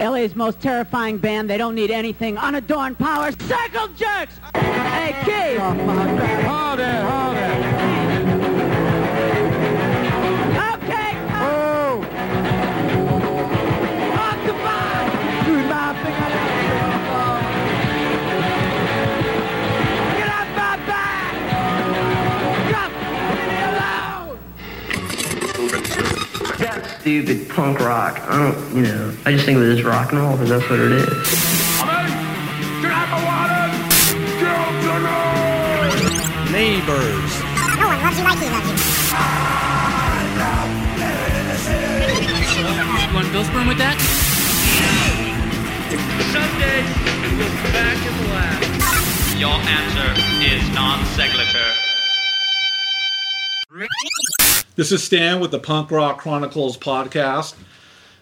LA's most terrifying band. They don't need anything unadorned power. Circle jerks! Hey, Keith! Hold it, hold it. Stupid punk rock. I don't, you know, I just think of it as rock and roll because that's what it is. Get out the water! Get Neighbors. Oh, no one loves you like he loves you. You want Bill Sperm with that? Sunday, we'll back in the lab. Your answer is non sequitur. This is Stan with the Punk Rock Chronicles podcast,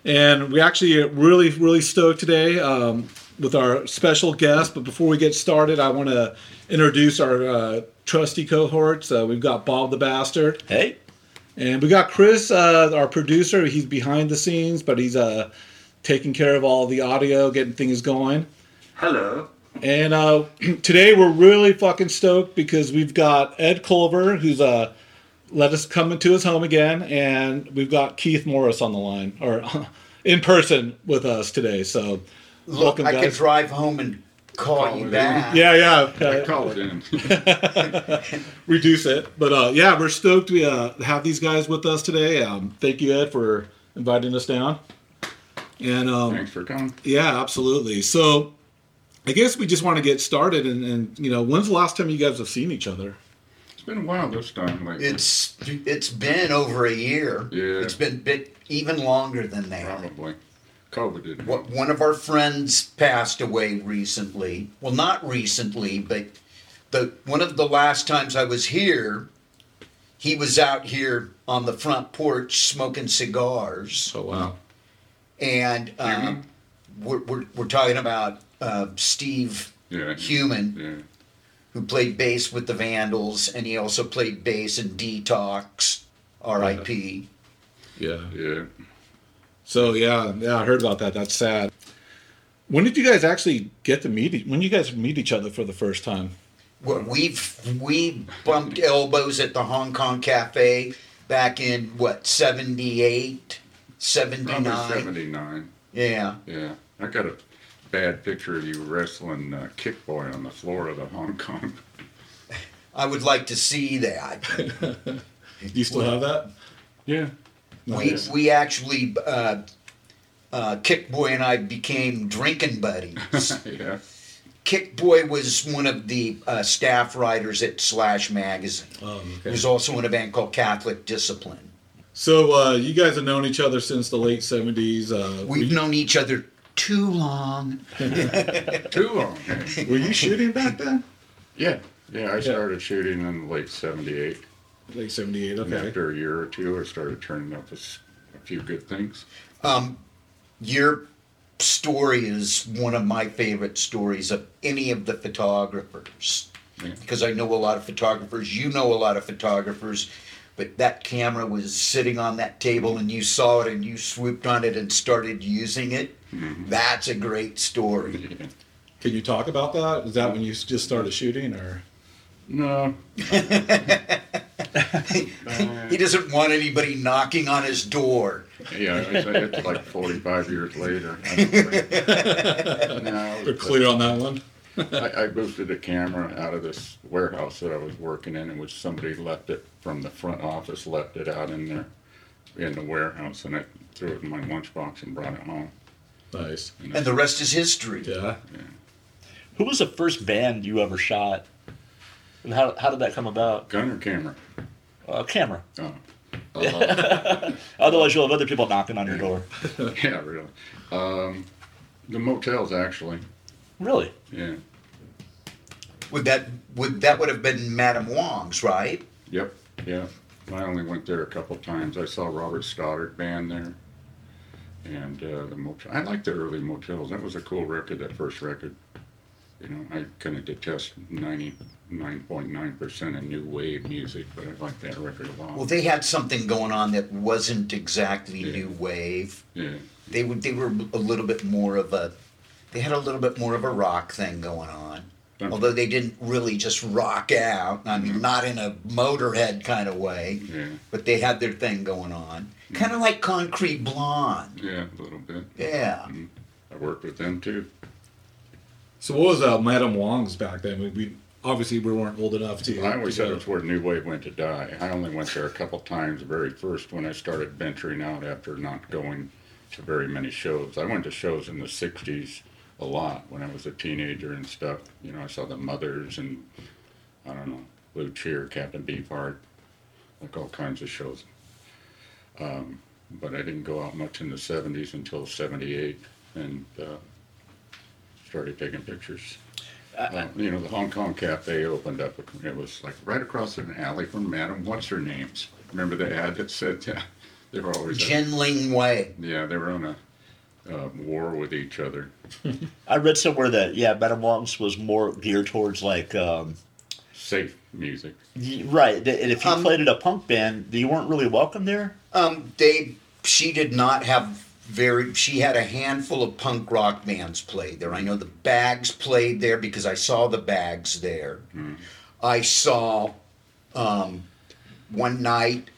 and we actually are really, really stoked today um, with our special guest. But before we get started, I want to introduce our uh, trusty cohorts. Uh, we've got Bob the Bastard, Hey. and we got Chris, uh, our producer. He's behind the scenes, but he's uh, taking care of all the audio, getting things going. Hello. And uh, today we're really fucking stoked because we've got Ed Colver, who's uh, let us come into his home again, and we've got Keith Morris on the line or in person with us today. So, Look, welcome, I guys. could drive home and call, Call you it back. yeah, yeah, uh, Call it in. reduce it. But uh, yeah, we're stoked we uh, have these guys with us today. Um, thank you, Ed, for inviting us down. And um, Thanks for coming. yeah, absolutely. So, I guess we just want to get started. And, and you know, when's the last time you guys have seen each other? It's been a while this time lately. It's it's been over a year. Yeah. It's been bit even longer than that. probably COVID did. What- One of our friends passed away recently. Well, not recently, but the one of the last times I was here, he was out here on the front porch smoking cigars. Oh wow. and um, we're, we're, we're talking about uh, Steve Yeah. Human, Yeah. Who played bass with the Vandals, and he also played bass in Detox, R.I.P. Yeah. Yeah. So yeah, yeah, I heard about that. That's sad. When did you guys actually get to meet? When you guys meet each other for the first time? Well, We've we bumped elbows at the Hong Kong Cafe back in what 78, 79. 79. Yeah, Yeah. I got a bad picture of you wrestling uh, Kickboy on the floor of the Hong Kong. I would like to see that. Do you still have that? Yeah. we Nice. we actually uh, uh, Kickboy and I became drinking buddies. yeah. Kickboy was one of the uh, staff writers at Slash Magazine. Oh, He was also in a band called Catholic Discipline. So uh, you guys have known each other since the late seventies. Uh, We've you, known each other too long. Too long. were you shooting back then? Yeah. Yeah. I started shooting in the late 78. Late seventy eight. And Okay. after a year or two, I started turning up a few good things. Um, your story is one of my favorite stories of any of the photographers. Yeah. Because I know a lot of photographers, you know a lot of photographers, but that camera was sitting on that table and you saw it and you swooped on it and started using it. Mm-hmm. That's a great story. Can you talk about that? Is that when you just started shooting, or No. He doesn't want anybody knocking on his door. Yeah, it's, it's like 45 years later. no, we're clear on that one? I, I boosted a camera out of this warehouse that I was working in, in which somebody left it from the front office, left it out in there in the warehouse, and I threw it in my lunchbox and brought it home. Nice. And the rest is history. Yeah. Who was the first band you ever shot? And how, how did that come about? Gun or camera? Uh, camera. Oh, Otherwise, you'll have other people knocking on your door. yeah, really. Um, the motels, actually. Really? Yeah. Would that would that would have been Madame Wong's, right? Yep. Yeah. I only went there a couple times. I saw Robert Stoddard band there. And uh, the motel. I liked the early motels. That was a cool record, that first record. You know, I kind of detest 99.9% of new wave music, but I like that record a lot. Well, they had something going on that wasn't exactly Yeah. new wave. yeah, They were they were a little bit more of a they had a little bit more of a rock thing going on. Okay. Although they didn't really just rock out. I mean, mm-hmm. not in a motorhead kind of way, yeah, but they had their thing going on. Mm-hmm. Kind of like Concrete Blonde. yeah, a little bit. Yeah. Mm-hmm. I worked with them too. So what was uh, Madame Wong's back then? We, we obviously we weren't old enough to. I always to said go. it's where New Wave went to die. I only went there a couple times, the very first when I started venturing out after not going to very many shows. I went to shows in the 60s a lot when I was a teenager and stuff. You know, I saw the Mothers and, I don't know, Blue Cheer, Captain Beefheart, like all kinds of shows. Um, but I didn't go out much in the 70s until 78 and uh, started taking pictures. Uh, you know, the Hong Kong Cafe opened up. It was like right across an alley from Madam What's her name's. Remember the ad that said yeah, they were always Jin Ling Wei. yeah they were on a uh, war with each other. I read somewhere that yeah, Madame Wong's was more geared towards like um, Safe music. right. And if you Um, played at a punk band, you weren't really welcome there. Um, they she did not have very she had a handful of punk rock bands played there. I know the Bags played there because I saw the Bags there. I saw um, one night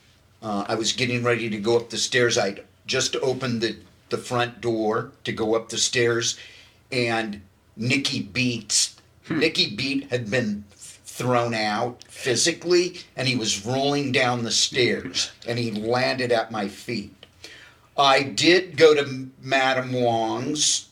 uh, I was getting ready to go up the stairs. I'd just opened the the front door to go up the stairs, and Nicky Beats hmm. Nicky Beat had been thrown out physically and he was rolling down the stairs and he landed at my feet. I did go to Madame Wong's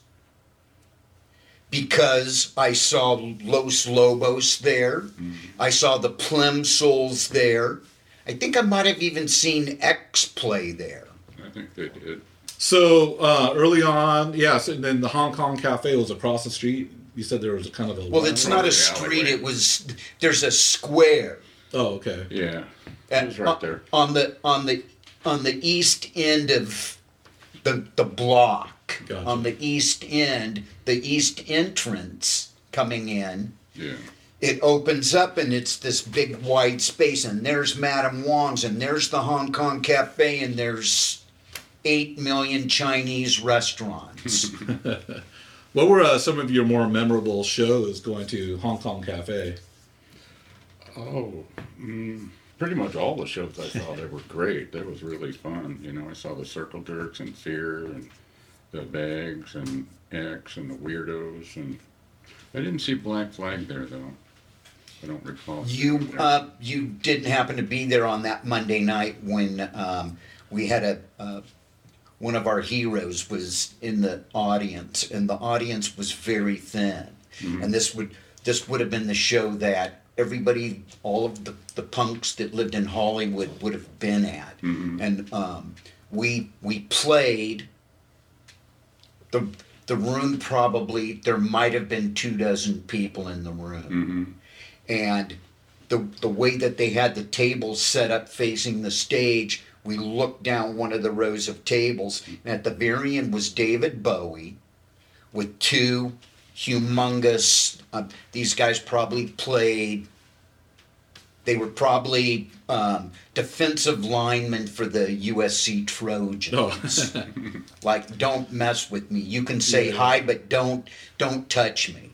because I saw Los Lobos there. Mm-hmm. I saw the Plimsouls there. I think I might have even seen X play there. I think they did. So uh, early on, yes, and then the Hong Kong Cafe was across the street. You said there was a kind of a. Well, it's not a street, alleyway. it was there's a square. Oh, okay. Yeah, at- it was right there. on the on the on the east end of the the block Gotcha. on the east end the east entrance coming in Yeah, it opens up and it's this big wide space and there's madame wong's and there's the hong kong cafe and there's 8 million chinese restaurants What were uh, some of your more memorable shows going to Hong Kong Cafe? Oh, mm, pretty much all the shows I saw, they were great. That was really fun. You know, I saw the Circle Jerks and Fear and the Bags and X and the Weirdos. And I didn't see Black Flag there, though. I don't recall. You uh, you didn't happen to be there on that Monday night when um, we had a uh, one of our heroes was in the audience, and the audience was very thin. Mm-hmm. And this would this would have been the show that everybody, all of the, the punks that lived in Hollywood would have been at, mm-hmm. and um, we we played the the room probably there might have been two dozen people in the room. Mm-hmm. And the the way that they had the tables set up facing the stage, we looked down one of the rows of tables, and at the very end was David Bowie with two humongous. Uh, these guys probably played. They were probably um, defensive linemen for the USC Trojans. like, don't mess with me. You can say hi, but don't don't touch me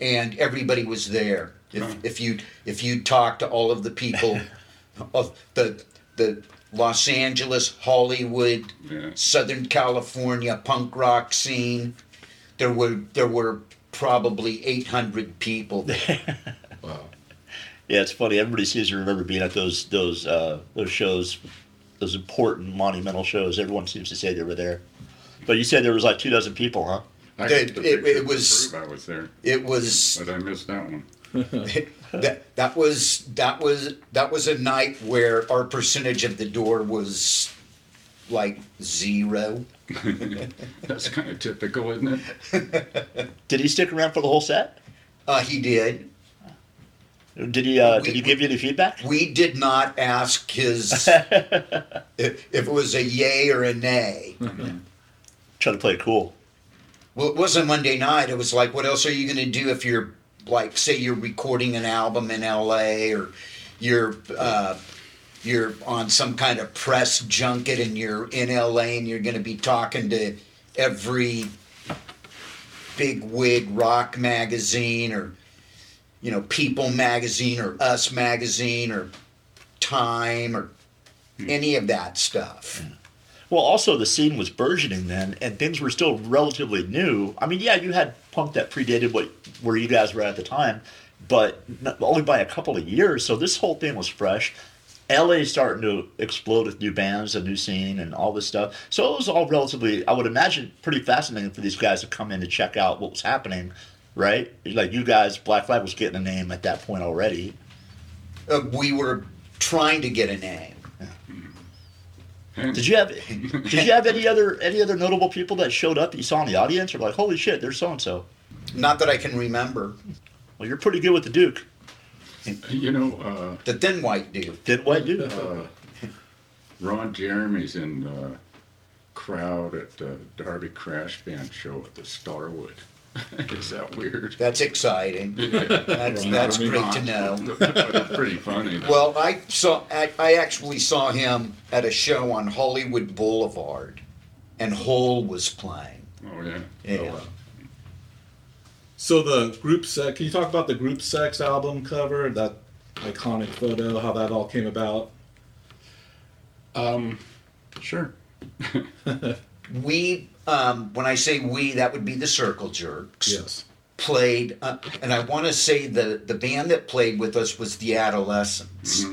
and everybody was there. If if you if you talk to all of the people of the the Los Angeles, Hollywood, Yeah. Southern California punk rock scene, there were there were probably 800 people there. Wow. Yeah, it's funny. Everybody seems to remember being at those those uh, those shows, those important monumental shows. Everyone seems to say they were there. But you said there was like two dozen people, huh? I It- the it- it was- I was there, It was but I missed that one. That that was that was that was a night where our percentage of the door was like zero. That's kind of typical, isn't it? Did he stick around for the whole set? Uh, he did. Did he? Uh, We- did he give you any feedback? We did not ask his if, if it was a yay or a nay. Try to play it cool. Well, it wasn't Monday night. It was like, what else are you going to do if you're like, say, you're recording an album in L.A. or you're uh, you're on some kind of press junket and you're in L.A. and you're going to be talking to every big wig rock magazine or you know People magazine or Us magazine or Time or any of that stuff. Well, also the scene was burgeoning then, and things were still relatively new. I mean, yeah, you had punk that predated what where you guys were at the time, but not, only by a couple of years. So this whole thing was fresh. LA's starting to explode with new bands, a new scene, and all this stuff. So it was all relatively, I would imagine, pretty fascinating for these guys to come in to check out what was happening, right? Like you guys, Black Flag was getting a name at that point already. Uh, we were trying to get a name. Did you have did you have any other any other notable people that showed up that you saw in the audience or like holy shit there's so and so Not that I can remember. well you're pretty good with the Duke You know, uh, The thin white dude. did white Duke uh, Ron Jeremy's in the crowd at the Darby Crash Band show at the Starwood. Is that weird? That's exciting. That's, that's great to know. But pretty funny. though. Well, I saw. I, I actually saw him at a show on Hollywood Boulevard, and Hole was playing. oh yeah. Yeah. So the group sex. Can you talk about the group sex album cover? That iconic photo. How that all came about. Um, sure. We, um, when I say we, that would be the Circle Jerks. Yes. Played, uh, and I want to say the the band that played with us was the Adolescents,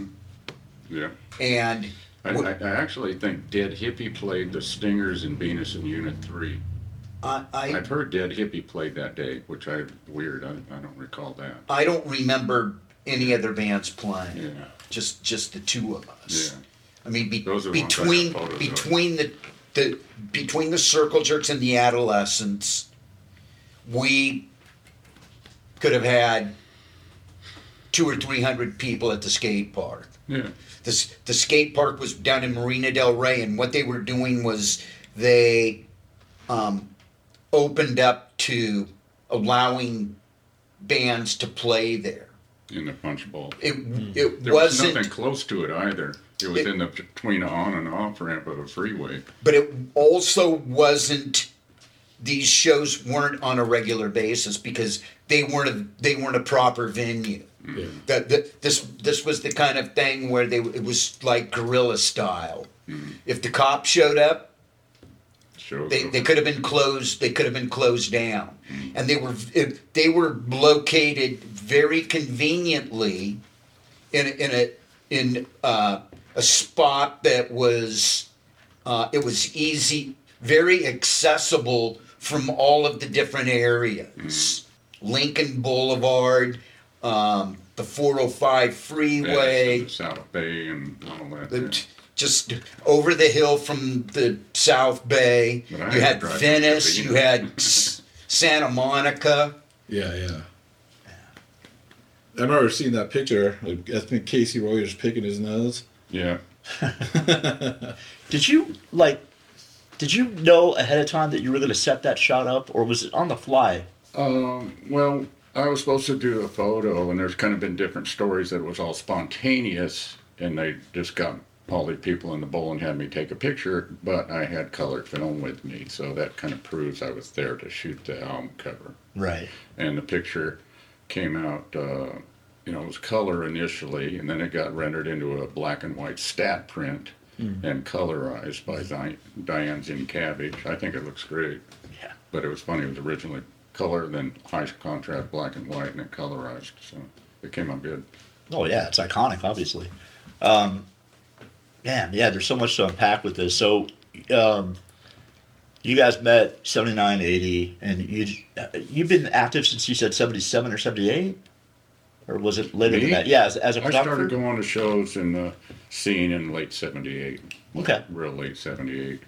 Yeah. and I, I, I actually think Dead Hippie played the Stingers in Venus in Unit 3. I, I I've heard Dead Hippie played that day, which I weird. I, I don't recall that. I don't remember any other bands playing. Yeah. Just just the two of us. Yeah. I mean, be, Those are the ones I between have between the the between the circle jerks and the adolescents, we could have had two or three hundred people at the skate park. Yeah. This the skate park was down in Marina Del Rey, and what they were doing was they um, opened up to allowing bands to play there. In the punch bowl. It it Hmm. There was wasn't. nothing close to it either. It was It- in the between the on and off ramp of a freeway. but it also wasn't these shows weren't on a regular basis because they weren't a, they weren't a proper venue. Mm-hmm. Yeah. that, that this this was the kind of thing where they it was like guerrilla style. Mm-hmm. If the cops showed up Shows they, of- they could have been closed they could have been closed down. Mm-hmm. And they were it, they were located very conveniently in a- in a in uh, a spot that was uh, it was easy very accessible from all of the different areas Lincoln Boulevard um, the 405 yeah, freeway the South Bay and all that. the, yeah. just over the hill from the South Bay. You had had to drive Venice. You had Santa Monica. Yeah, yeah. I remember seeing that picture. Like, I think Casey Royer's picking his nose. Yeah. did you like did you know ahead of time that you were going to set that shot up or was it on the fly Um, well, I was supposed to do a photo, and there's kind of been different stories that it was all spontaneous, and they just got all the people in the bowl and had me take a picture, but I had colored film with me, so that kind of proves I was there to shoot the album cover. right And the picture came out, uh, you know, it was color initially, and then it got rendered into a black and white stat print and colorized by Di- Diane Zincavage. I think it looks great. Yeah. But it was funny, it was originally color, then high contrast black and white, and it colorized. So it came out good. oh yeah it's iconic obviously um, man yeah there's so much to unpack with this so um, you guys met 79 80 and you you've been active since you said 77 or 78 or was it later than that yeah as, as a I started going to shows in the scene in late 78. Okay. Real late 78.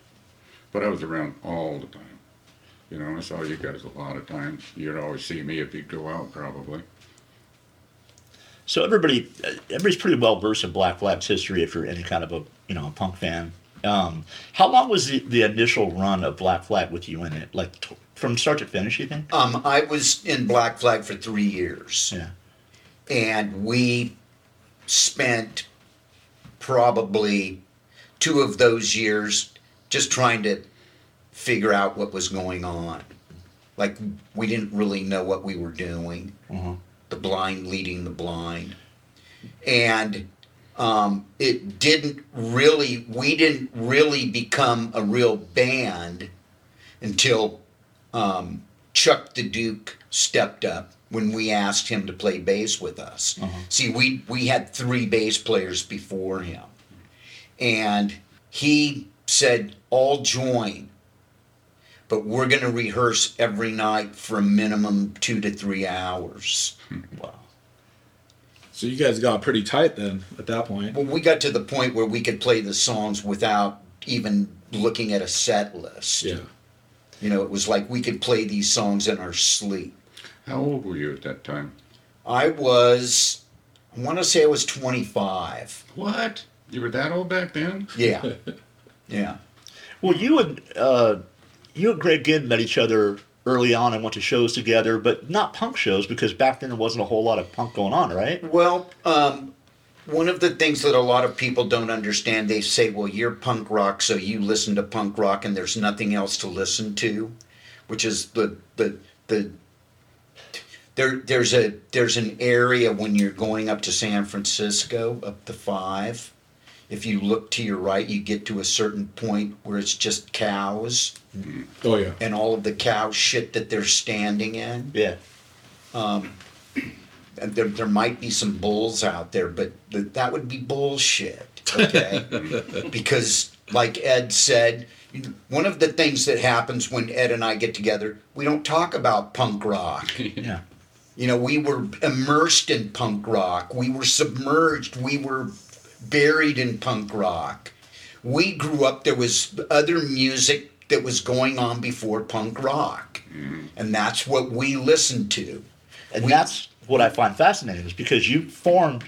But I was around all the time. You know, I saw you guys a lot of times. You'd always see me if you'd go out, probably. So everybody, everybody's pretty well versed in Black Flag's history if you're any kind of a you know a punk fan. Um, how long was the, the initial run of Black Flag with you in it? Like t- from start to finish? You think? Um, I was in Black Flag for three years. Yeah. And we spent probably two of those years just trying to figure out what was going on. Like we didn't really know what we were doing. The blind leading the blind, and um, it didn't really. We didn't really become a real band until um, Chuck the Duke stepped up when we asked him to play bass with us. Uh-huh. See, we we had three bass players before him, and he said, "All join." But we're going to rehearse every night for a minimum two to three hours. Hmm. Wow. So you guys got pretty tight then at that point. Well, we got to the point where we could play the songs without even looking at a set list. Yeah. You know, it was like we could play these songs in our sleep. How old were you at that time? I was, I want to say I was 25. What? You were that old back then? Yeah. yeah. Well, you and uh, you and Greg Ginn met each other early on and went to shows together, but not punk shows because back then there wasn't a whole lot of punk going on, right? Well, um, one of the things that a lot of people don't understand, they say, well, you're punk rock, so you listen to punk rock and there's nothing else to listen to, which is the, the, the, there, there's a there's an area when you're going up to San Francisco up the five. If you look to your right, you get to a certain point where it's just cows mm-hmm. Oh yeah. and all of the cow shit that they're standing in. Yeah. Um, and there, there might be some bulls out there, but th- that would be bullshit. Okay, because like Ed said, one of the things that happens when Ed and I get together, we don't talk about punk rock. Yeah. You know, we were immersed in punk rock. We were submerged. We were buried in punk rock. We grew up, there was other music that was going on before punk rock. And that's what we listened to. And that's what I find fascinating is because you formed,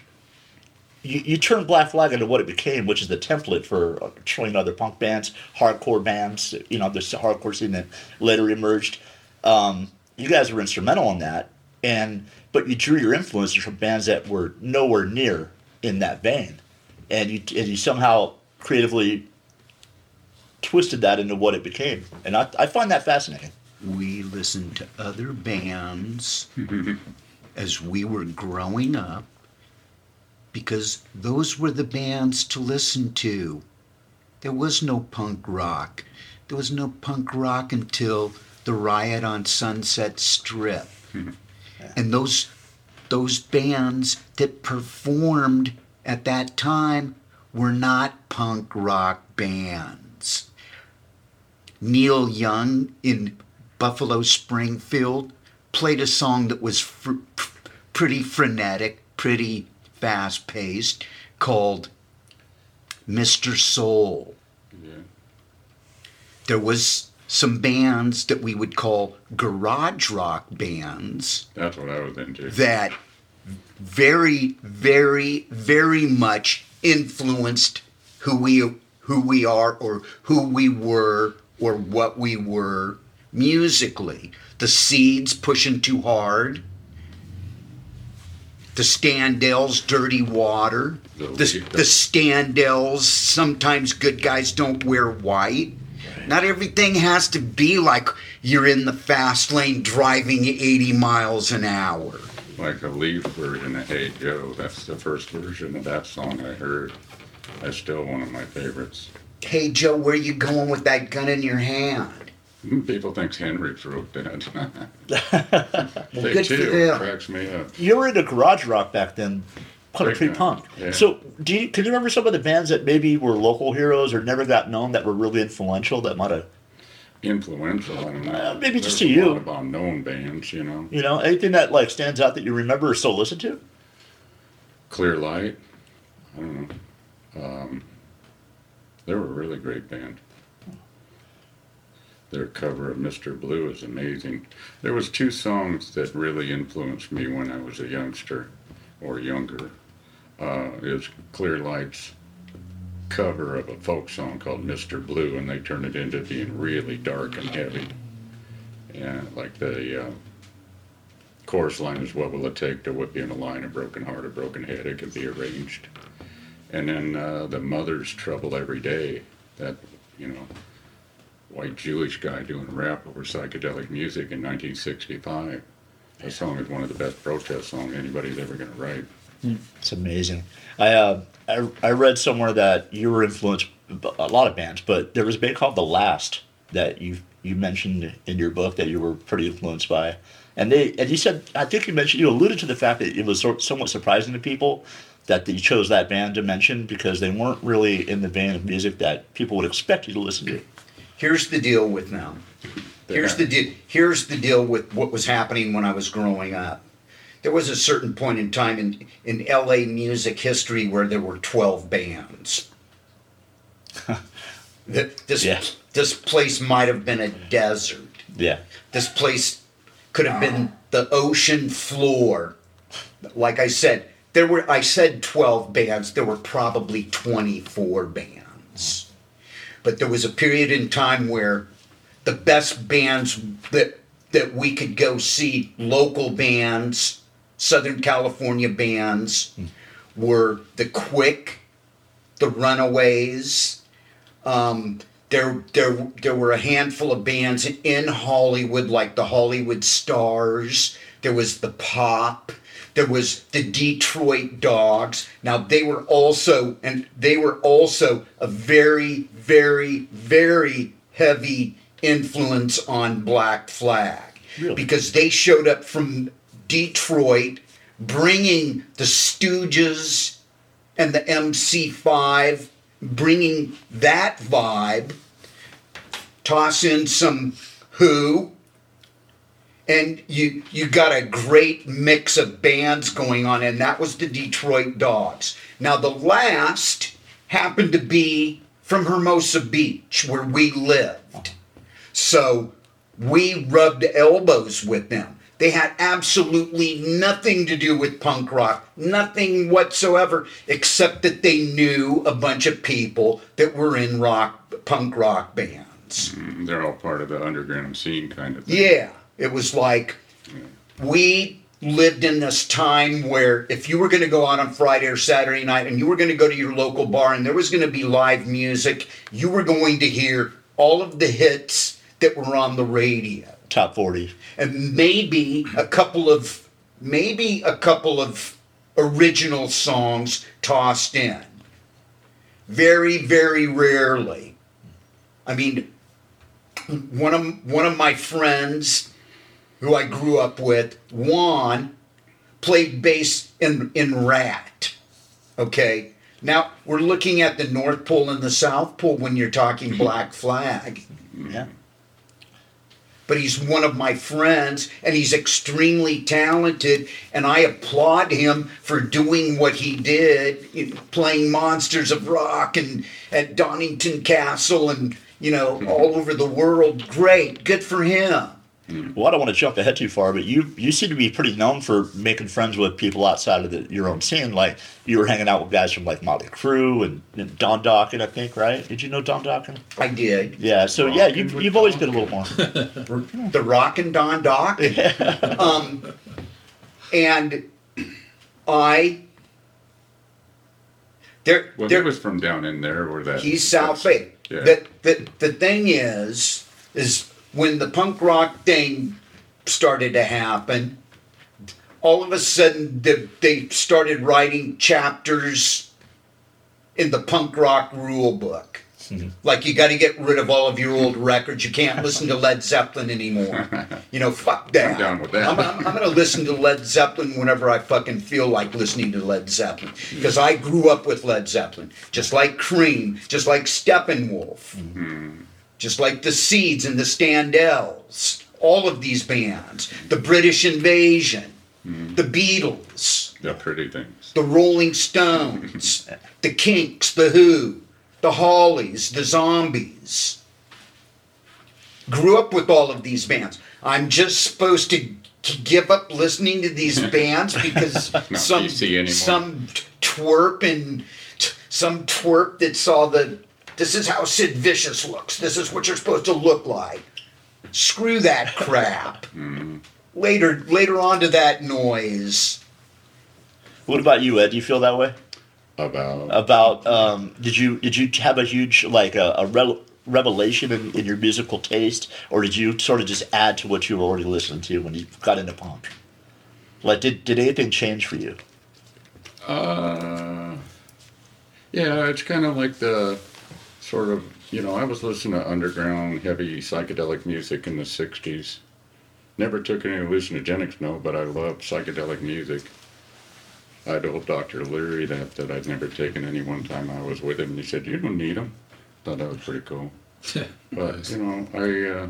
you, you turned Black Flag into what it became, which is the template for uh, showing other punk bands, hardcore bands, you know, the hardcore scene that later emerged. Um, you guys were instrumental in that, and but you drew your influences from bands that were nowhere near in that vein, and you and you somehow creatively twisted that into what it became, and I, I find that fascinating. we listened to other bands as we were growing up because those were the bands to listen to. There was no punk rock. There was no punk rock until the riot on Sunset Strip. And those those bands that performed at that time were not punk rock bands. Neil Young in Buffalo Springfield played a song that was fr- pretty frenetic, pretty fast paced, called Mr. Soul. Yeah. There was some bands that we would call garage rock bands That's what I was into. that very, very, very much influenced who we who we are or who we were or what we were musically. The seeds pushing too hard. The Standells, dirty water. The- The, the Standells, sometimes good guys don't wear white. Not everything has to be like you're in the fast lane driving 80 miles an hour. Like a Leaf version of Hey Joe. That's the first version of that song I heard. That's still one of my favorites. Hey Joe, where you going with that gun in your hand? Hmm, people think Henry wrote that. they good for do. them. Cracks me up. you were into garage rock back then, kind of Big pre punk. yeah. So, do you, can you remember some of the bands that maybe were local heroes or never got known that were really influential that might have, Influential, I don't know. Uh, maybe just to a you. lot of unknown bands, you know. you know, anything that like stands out that you remember or still listen to? Clear Light. I don't know. Um, they were a really great band. Their cover of Mr. Blue is amazing. There was two songs that really influenced me when I was a youngster or younger. Uh, is Clear Light's cover of a folk song called Mr. Blue, and they turned it into being really dark and heavy. And like the uh, chorus line is what will it take to whip you in a line, a broken heart, a broken head, it can be arranged. And then uh, the mother's trouble every day, that, you know, white Jewish guy doing rap over psychedelic music in 1965. That song is one of the best protest songs anybody's ever going to write. It's amazing. I, uh, I I read somewhere that you were influenced a lot of bands, but there was a band called The Last that you you mentioned in your book that you were pretty influenced by, and they and you said I think you mentioned you alluded to the fact that it was sort, somewhat surprising to people that you chose that band to mention because they weren't really in the vein of music that people would expect you to listen to. Here's the deal with them. Here's the deal. Here's the deal with what was happening when I was growing up. There was a certain point in time in in LA music history where there were 12 bands. that this Yeah. this place might have been a desert. Yeah, This place could have been uh-huh. the ocean floor. Like I said, there were I said 12 bands, there were probably 24 bands. But there was a period in time where the best bands that that we could go see, local bands, Southern California bands, were the Quick, the Runaways, um, there, there, there were a handful of bands in Hollywood, like the Hollywood Stars. There was the Pop. There was the Detroit Dogs. Now they were also, and they were also a very, very, very heavy influence on Black Flag Really? because they showed up from Detroit, bringing the Stooges and the MC5, bringing that vibe. Toss in some Who, and you you got a great mix of bands going on, and that was the Detroit Dogs. Now the last happened to be from Hermosa Beach, where we lived. So we rubbed elbows with them. They had absolutely nothing to do with punk rock, nothing whatsoever, except that they knew a bunch of people that were in rock, punk rock bands. Mm, They're all part of the underground scene kind of thing. Yeah, it was like we lived in this time where if you were going to go out on Friday or Saturday night and you were going to go to your local bar and there was going to be live music, you were going to hear all of the hits that were on the radio top forty. and maybe a couple of maybe a couple of original songs tossed in. Very, very rarely. I mean, one of one of my friends who I grew up with, Juan, played bass in in Ratt. Okay. Now we're looking at the North Pole and the South Pole when you're talking Black Flag Yeah, but he's one of my friends and he's extremely talented and i applaud him for doing what he did you know, playing monsters of rock and at donington castle and you know all over the world. Great. Good for him Well, I don't want to jump ahead too far, but you you seem to be pretty known for making friends with people outside of the, your own scene. Like you were hanging out with guys from like Motley Crue and, and Don Dokken, I think, right? Did you know Don Dokken? i did Yeah. So yeah, you Rockin' with you've always been a little more. the rock and don doc um and i there Well, there he was from down in there where that. He's South Bay. Yeah. The, the, the thing is, is when the punk rock thing started to happen, all of a sudden the, they started writing chapters in the punk rock rule book. Like you got to get rid of all of your old records. You can't listen to Led Zeppelin anymore. You know, fuck that. I'm down with that. I'm, I'm, I'm going to listen to Led Zeppelin whenever I fucking feel like listening to Led Zeppelin because I grew up with Led Zeppelin, just like Cream, just like Steppenwolf, mm-hmm. Just like the Seeds and the Standells. All of these bands, the British Invasion, hmm. the Beatles The pretty things. the Rolling Stones, the Kinks, the Who, the Hollies, the Zombies. Grew up with all of these bands. I'm just supposed to, to give up listening to these bands because some some twerp and t- some twerp that saw the this is how Sid Vicious looks. This is what you're supposed to look like. screw that crap. Later, later on to that noise. What about you, Ed? Do you feel that way About about? Um, did you did you have a huge like a, a rel revelation in, in your musical taste, or did you sort of just add to what you were already listening to when you got into punk? Like, did did anything change for you? Uh, yeah, it's kind of like the sort of, you know, I was listening to underground, heavy psychedelic music in the 60s. Never took any hallucinogenics, no, but I loved psychedelic music. I told Dr. Leary that, that I'd never taken any one time I was with him, and he said, You don't need them. Thought that was pretty cool. But, you know, I, uh,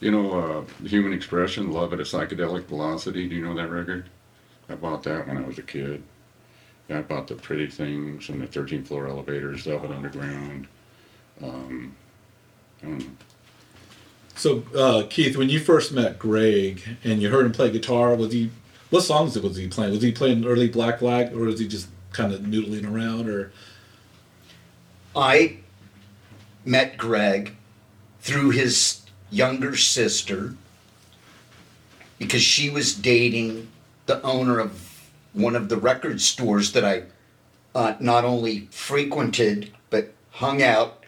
you know, uh, Human Expression, Love at a Psychedelic Velocity, do you know that record? I bought that when I was a kid. I bought the Pretty Things and the 13th Floor Elevators, Velvet Underground. Um, I don't know. So, uh, Keith, when you first met Greg and you heard him play guitar, was he? What songs was he playing? Was he playing early Black Flag, or was he just kind of noodling around? Or I met Greg through his younger sister because she was dating the owner of one of the record stores that I uh, not only frequented but hung out,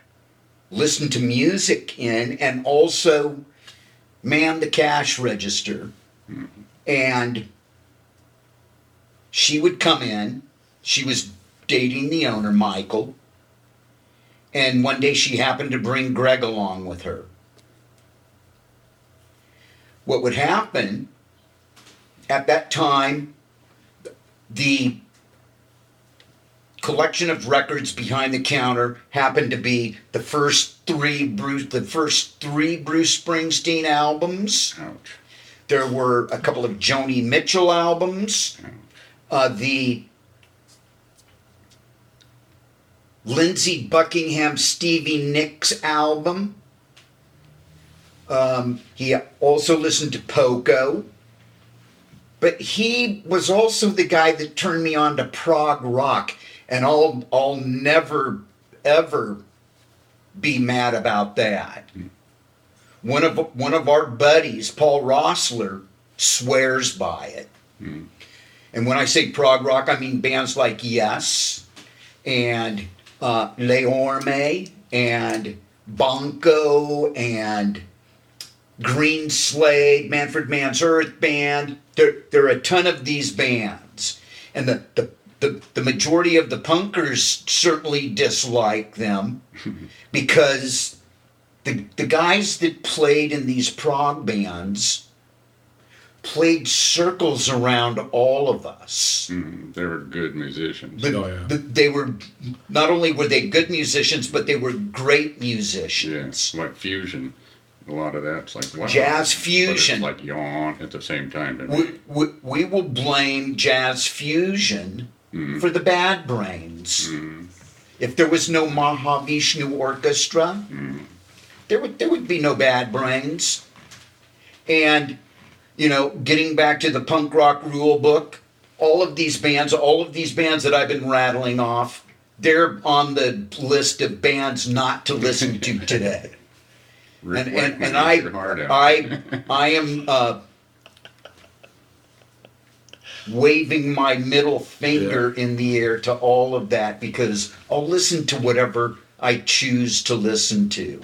listened to music in, and also man the cash register. And she would come in. She was dating the owner, Michael. And one day she happened to bring Greg along with her. What would happen at that time, the collection of records behind the counter happened to be the first three Bruce the first three Bruce Springsteen albums. Ouch. There were a couple of Joni Mitchell albums. Uh, the Lindsey Buckingham Stevie Nicks album. Um, he also listened to Poco. But he was also the guy that turned me on to prog rock. And I'll, I'll never, ever be mad about that. One of, one of our buddies, Paul Roessler, swears by it. And when I say prog rock, I mean bands like Yes and uh, Le Orme and Banco and Greenslade, Manfred Mann's Earth Band. There, there are a ton of these bands. And the, the, the, the majority of the punkers certainly dislike them because the, the guys that played in these prog bands played circles around all of us. Mm, they were good musicians. But, Oh, yeah. but they were not only were they good musicians, but they were great musicians. Yeah, musicians. like fusion. A lot of that's like wow. Jazz But fusion. it's like yawn at the same time. We, we, we will blame jazz fusion Mm. for the bad brains. Mm. If there was no Mahavishnu Orchestra, Mm. there would there would be no bad brains. And you know, getting back to the punk rock rule book, all of these bands, all of these bands that I've been rattling off, they're on the list of bands not to listen to today. And and, and I, your heart out. I, I am uh, waving my middle finger in the air to all of that because I'll listen to whatever I choose to listen to.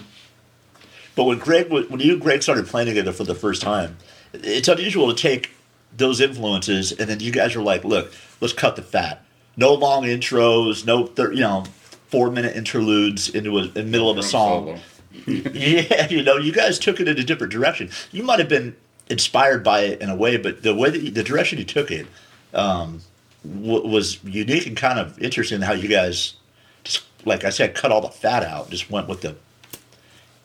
But when Greg, when you and Greg started playing together for the first time, it's unusual to take those influences and then you guys are like, look, let's cut the fat. No long intros, no, thir- you know, four minute interludes into a, in the middle of a song. Yeah, you know, you guys took it in a different direction. You might have been inspired by it in a way, but the way that you, the direction you took it um, w- was unique and kind of interesting. How you guys just, like I said, cut all the fat out, just went with the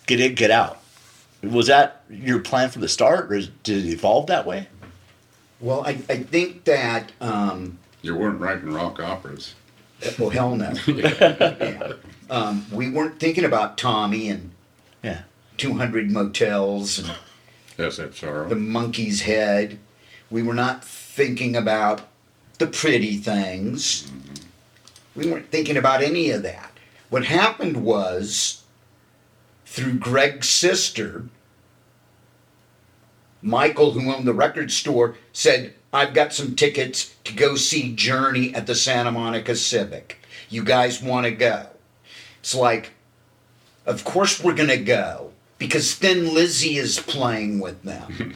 get in, get out. Was that your plan from the start, or did it evolve that way? Well, I, I think that, um, You weren't writing rock operas. well, hell no. Yeah. Um, we weren't thinking about Tommy and Yeah. 200 motels and Yes, that's sorrow. the monkey's head. We were not thinking about the pretty things. Mm-hmm. We weren't thinking about any of that. What happened was, through Greg's sister, Michael, who owned the record store, said, I've got some tickets to go see Journey at the Santa Monica Civic. You guys want to go? It's like, of course we're going to go because Thin Lizzy is playing with them.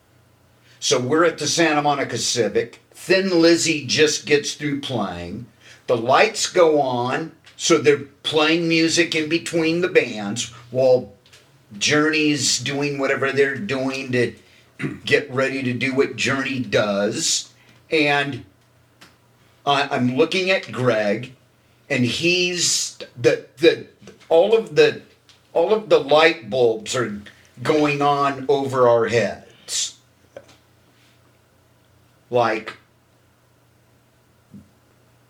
so we're at the Santa Monica Civic. Thin Lizzy just gets through playing. The lights go on, so they're playing music in between the bands while Journey's doing whatever they're doing to get ready to do what Journey does. And I, I'm looking at Greg, and he's the the all of the all of the light bulbs are going on over our heads. Like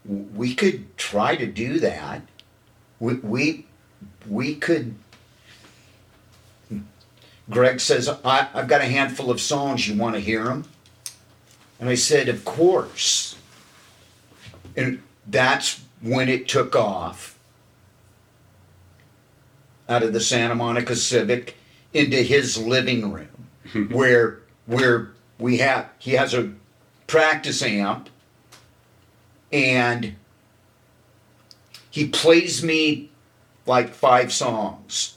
we could try to do that. We we, we could Greg says, I, I've got a handful of songs. You want to hear them? And I said, Of course. And that's when it took off out of the Santa Monica Civic into his living room where where we have he has a practice amp and he plays me like five songs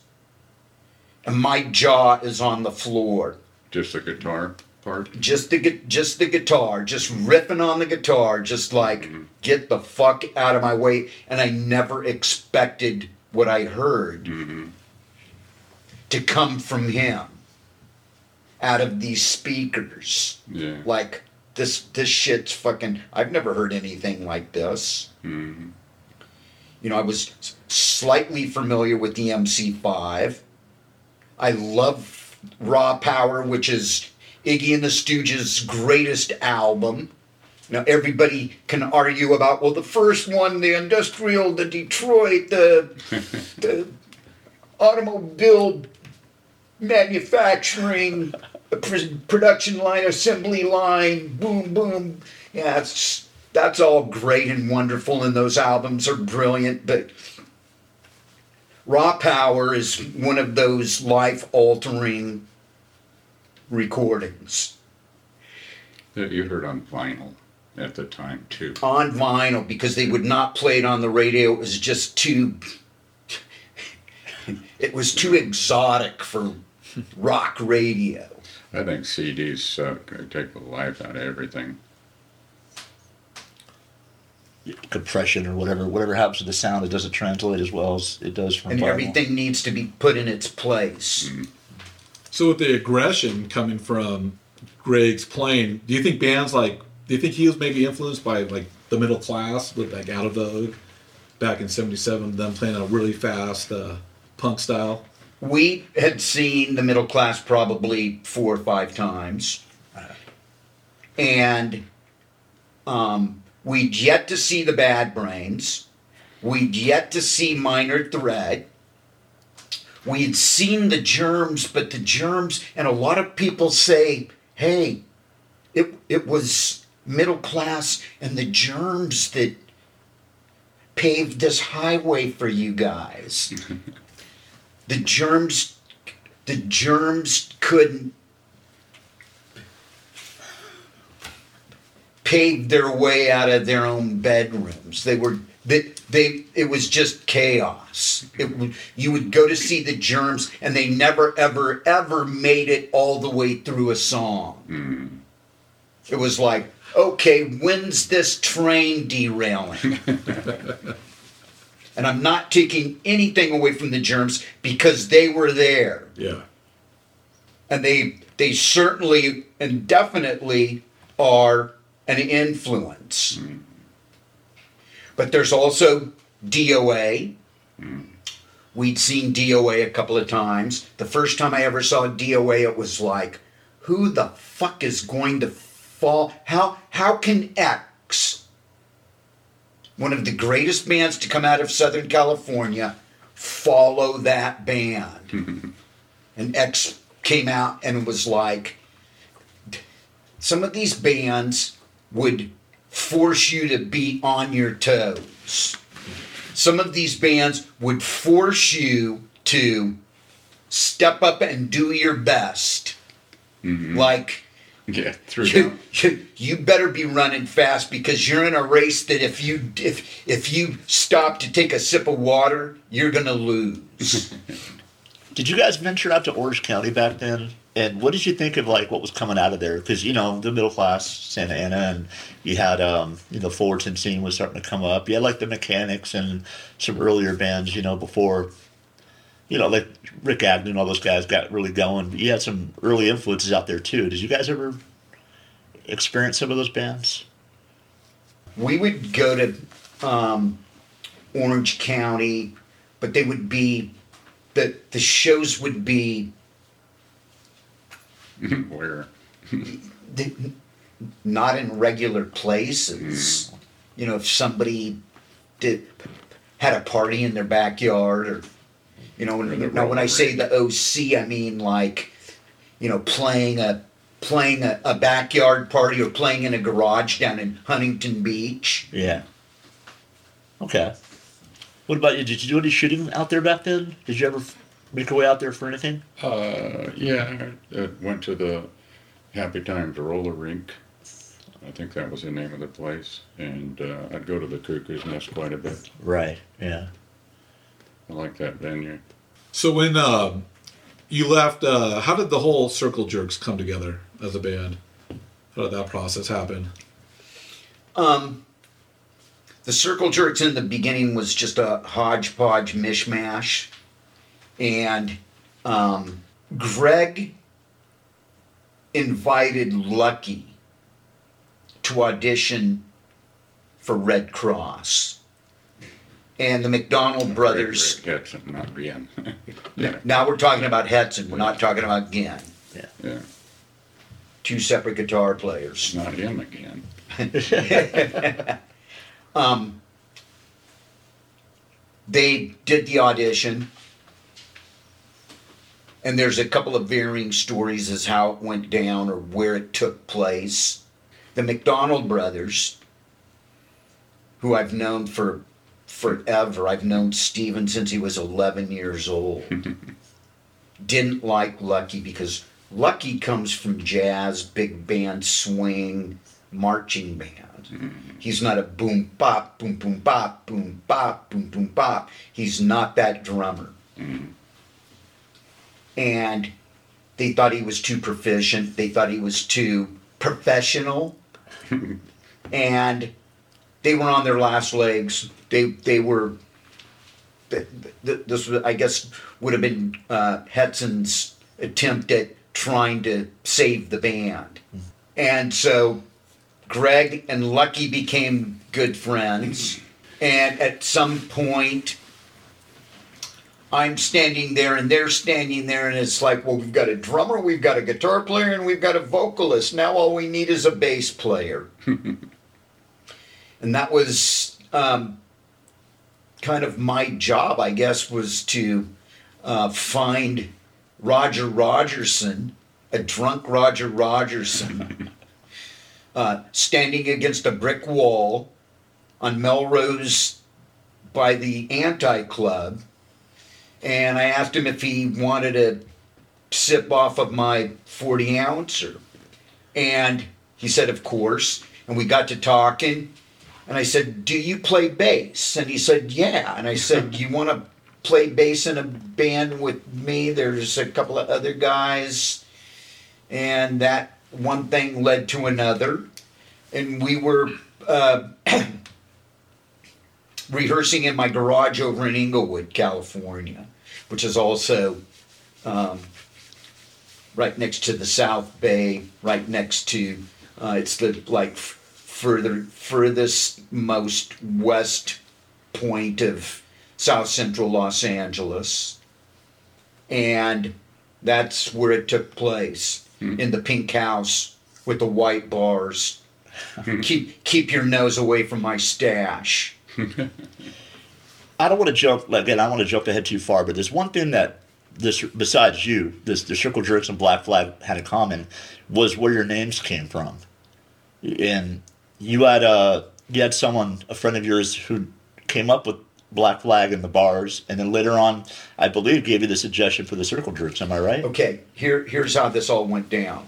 and my jaw is on the floor. Just the guitar part. Just the just the guitar, just riffing on the guitar, just like mm-hmm. get the fuck out of my way. And I never expected what I heard to come from him out of these speakers. Yeah. Like this this shit's fucking. I've never heard anything like this. Mhm. You know, I was slightly familiar with the MC5. I love Raw Power, which is Iggy and the Stooges' greatest album. Now, everybody can argue about, well, the first one, the industrial, the Detroit, the, the automobile manufacturing, the pr- production line, assembly line, boom, boom. Yeah, it's, that's all great and wonderful, and those albums are brilliant, but Raw Power is one of those life altering recordings That you heard on vinyl at the time too. on vinyl because they would not play it on the radio. It was just too. It was too exotic for rock radio. I think CDs uh, could take the life out of everything. compression or whatever whatever happens to the sound it doesn't translate as well as it does from And vinyl. everything needs to be put in its place. So with the aggression coming from Greg's playing, do you think bands like do you think he was maybe influenced by like the middle class with like Out of Vogue back in '77, them playing a really fast uh, punk style? We had seen the middle class probably four or five times. And um, we'd yet to see the Bad Brains. We'd yet to see Minor Threat. We had seen the germs, but the germs, and a lot of people say, hey, it, it was middle class and the germs that paved this highway for you guys. the germs, the germs couldn't pave their way out of their own bedrooms. They were they, they it was just chaos. It would, you would go to see the germs and they never ever ever made it all the way through a song. Mm. It was like, okay, when's this train derailing? and I'm not taking anything away from the germs because they were there Yeah. and they they certainly and definitely are an influence. Mm-hmm. But there's also DOA. Mm-hmm. We'd seen DOA a couple of times. The first time I ever saw DOA, it was like, who the fuck is going to fall? How how can X, one of the greatest bands to come out of Southern California, follow that band? and X came out and was like, some of these bands would force you to be on your toes. Some of these bands would force you to step up and do your best. Mm-hmm. Like Yeah, through you, you, you better be running fast because you're in a race that if you if if you stop to take a sip of water, you're gonna lose. Did you guys venture out to Orange County back then? And what did you think of like what was coming out of there? Because you know the middle class Santa Ana, and you had um, you know Fullerton scene was starting to come up. You had like the Mechanics and some earlier bands, you know, before you know like Rick Agnew and all those guys got really going. You had some early influences out there too. Did you guys ever experience some of those bands? we would go to um, Orange County, but they would be the the shows would be Where? the, not in regular places. You know, if somebody did had a party in their backyard, or you know, when, Or the now when I say the OC, I mean like you know playing a playing a, a backyard party or playing in a garage down in Huntington Beach. Yeah. Okay. What about you? Did you do any shooting out there back then? Did you ever make your way out there for anything? Uh, yeah, I I went to the Happy Times roller rink. I think that was the name of the place. And uh, I'd go to the Cuckoo's Nest quite a bit. Right. Yeah. I like that venue. So when um, you left, uh, how did the whole Circle Jerks come together as a band? How did that process happen? Um, the Circle Jerks in the beginning was just a hodgepodge mishmash. And um, Greg invited Lucky to audition for Red Cross. And the McDonald brothers. Greg Hetson, not Brienne. Now we're talking about Hetson. we're not talking about Ginn. yeah, Two separate guitar players. not him again. Um, they did the audition, and there's a couple of varying stories as how it went down or where it took place. The McDonald brothers, who I've known for forever, I've known Steven since he was 11 years old, didn't like Lucky because Lucky comes from jazz, big band, swing, marching band. Mm-hmm. He's not a boom bop, boom boom bop, boom bop, boom boom bop. He's not that drummer. Mm-hmm. And they thought he was too proficient. They thought he was too professional. and they were on their last legs. They they were. th- th- This was, I guess, would have been uh, Hetson's attempt at trying to save the band, and so Greg and Lucky became good friends. And at some point, I'm standing there and they're standing there, and it's like, well, we've got a drummer, we've got a guitar player, and we've got a vocalist. Now all we need is a bass player. and that was um, kind of my job, I guess, was to uh, find Roger Rogerson, a drunk Roger Rogerson uh, standing against a brick wall on Melrose by the Anti Club, and I asked him if he wanted a sip off of my 40 ouncer. And he said, Of course. And we got to talking, and I said, Do you play bass? And he said, Yeah. And I said, You want to play bass in a band with me? There's a couple of other guys. And that one thing led to another. And we were uh, rehearsing in my garage over in Inglewood, California, which is also um, right next to the South Bay, right next to uh, it's the like furthest most west point of South Central Los Angeles, and that's where it took place hmm. in the pink house with the white bars. keep keep your nose away from my stash. I don't want to jump again. I don't want to jump ahead too far, but there's one thing that this, besides you, this the Circle Jerks and Black Flag had in common was where your names came from, and you had uh you had someone, a friend of yours, who came up with Black Flag in the bars, and then later on, I believe, gave you the suggestion for the Circle Jerks. Am I right? Okay, here here's how this all went down.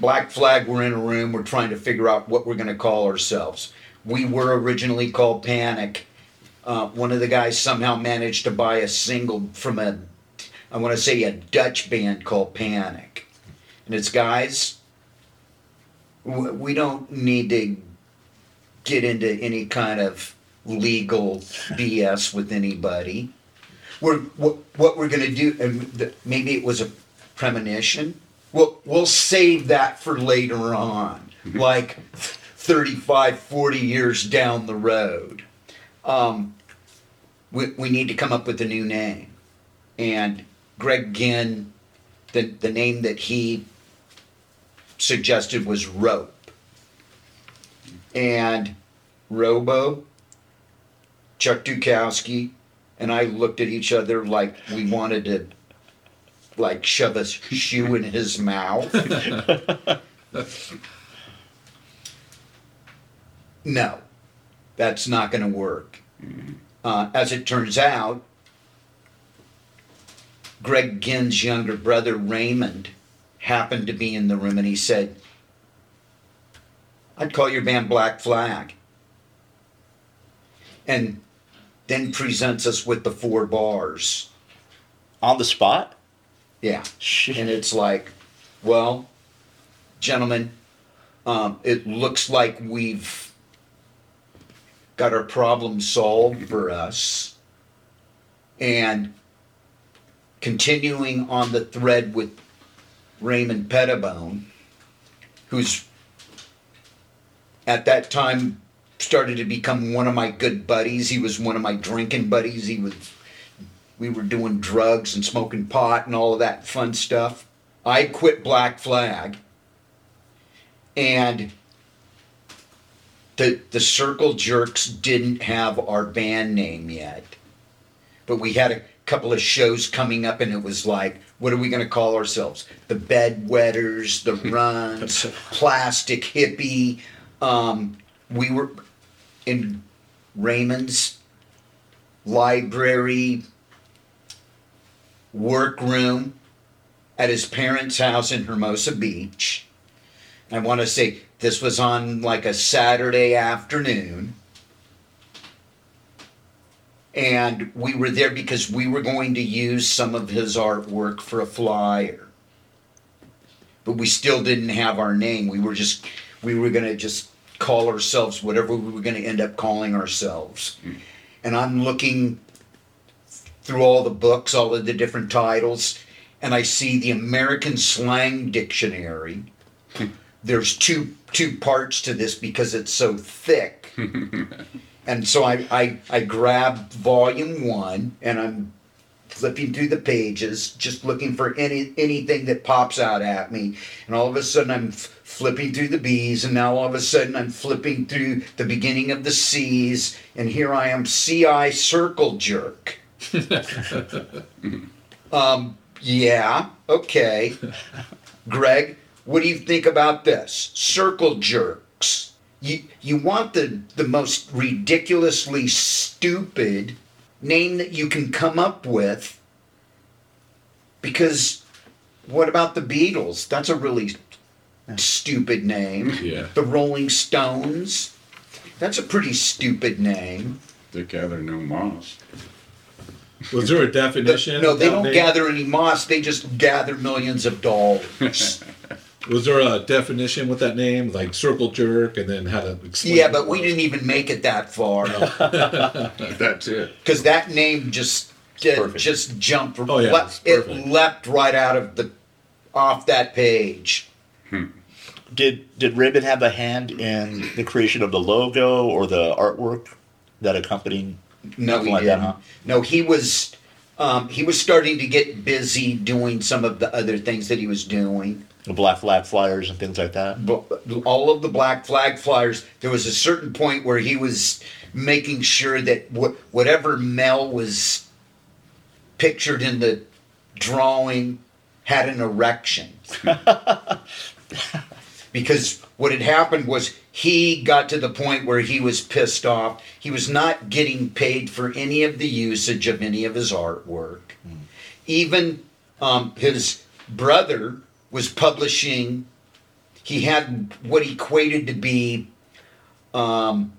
Black Flag we're in a room. We're trying to figure out what we're going to call ourselves. We were originally called Panic. Uh, one of the guys somehow managed to buy a single from a, I want to say a Dutch band called Panic. And it's guys, we don't need to get into any kind of legal BS with anybody. We're, what, what we're going to do, and maybe it was a premonition. We'll, we'll save that for later on, like 35, 40 years down the road. Um, we, we need to come up with a new name. And Greg Ginn, the, the name that he suggested was Rope. And Robo, Chuck Dukowski, and I looked at each other like we wanted to like shove a shoe in his mouth. no, that's not going to work. Uh, as it turns out, Greg Ginn's younger brother Raymond happened to be in the room and he said, I'd call your band Black Flag. And then presents us with the four bars. On the spot? Yeah. Shit. And it's like, well, gentlemen, um, it looks like we've got our problem solved for us. And continuing on the thread with Raymond Pettibon, who's at that time started to become one of my good buddies. He was one of my drinking buddies. He was we were doing drugs and smoking pot and all of that fun stuff. I quit Black Flag and the the Circle Jerks didn't have our band name yet. But we had a couple of shows coming up and it was like, what are we going to call ourselves? The Bedwetters, the Runs, Plastic Hippie. Um, we were in Raymond's library workroom at his parents' house in Hermosa Beach. I want to say this was on like a Saturday afternoon. And we were there because we were going to use some of his artwork for a flyer. But we still didn't have our name. We were just, we were going to just call ourselves whatever we were going to end up calling ourselves. And I'm looking through all the books, all of the different titles, and I see the American Slang Dictionary. There's two two parts to this because it's so thick. and so I, I I grabbed volume one and I'm flipping through the pages, just looking for any anything that pops out at me. And all of a sudden I'm f- flipping through the B's, and now all of a sudden I'm flipping through the beginning of the C's, and here I am, CI circle jerk. um, yeah, okay. Greg, what do you think about this? Circle jerks. You you want the the most ridiculously stupid name that you can come up with because what about the Beatles? That's a really stupid name. Yeah. The Rolling Stones. That's a pretty stupid name. They gather no moss. Was there a definition? no, they don't name? gather any moss. They just gather millions of dollars. Was there a definition with that name, like circle jerk, and then how to explain? yeah, it? but we didn't even make it that far That's it. because that name just uh, just jumped. Oh, yeah, le- it leapt right out of the off that page. Did did Raymond have a hand in the creation of the logo or the artwork that accompanied? No, Nothing he like didn't. huh? No, he was um, he was starting to get busy doing some of the other things that he was doing. The black flag flyers and things like that. All of the black flag flyers. There was a certain point where he was making sure that wh- whatever Mel was pictured in the drawing had an erection. because what had happened was he got to the point where he was pissed off. He was not getting paid for any of the usage of any of his artwork. Even um, his brother was publishing he had what he equated to be um,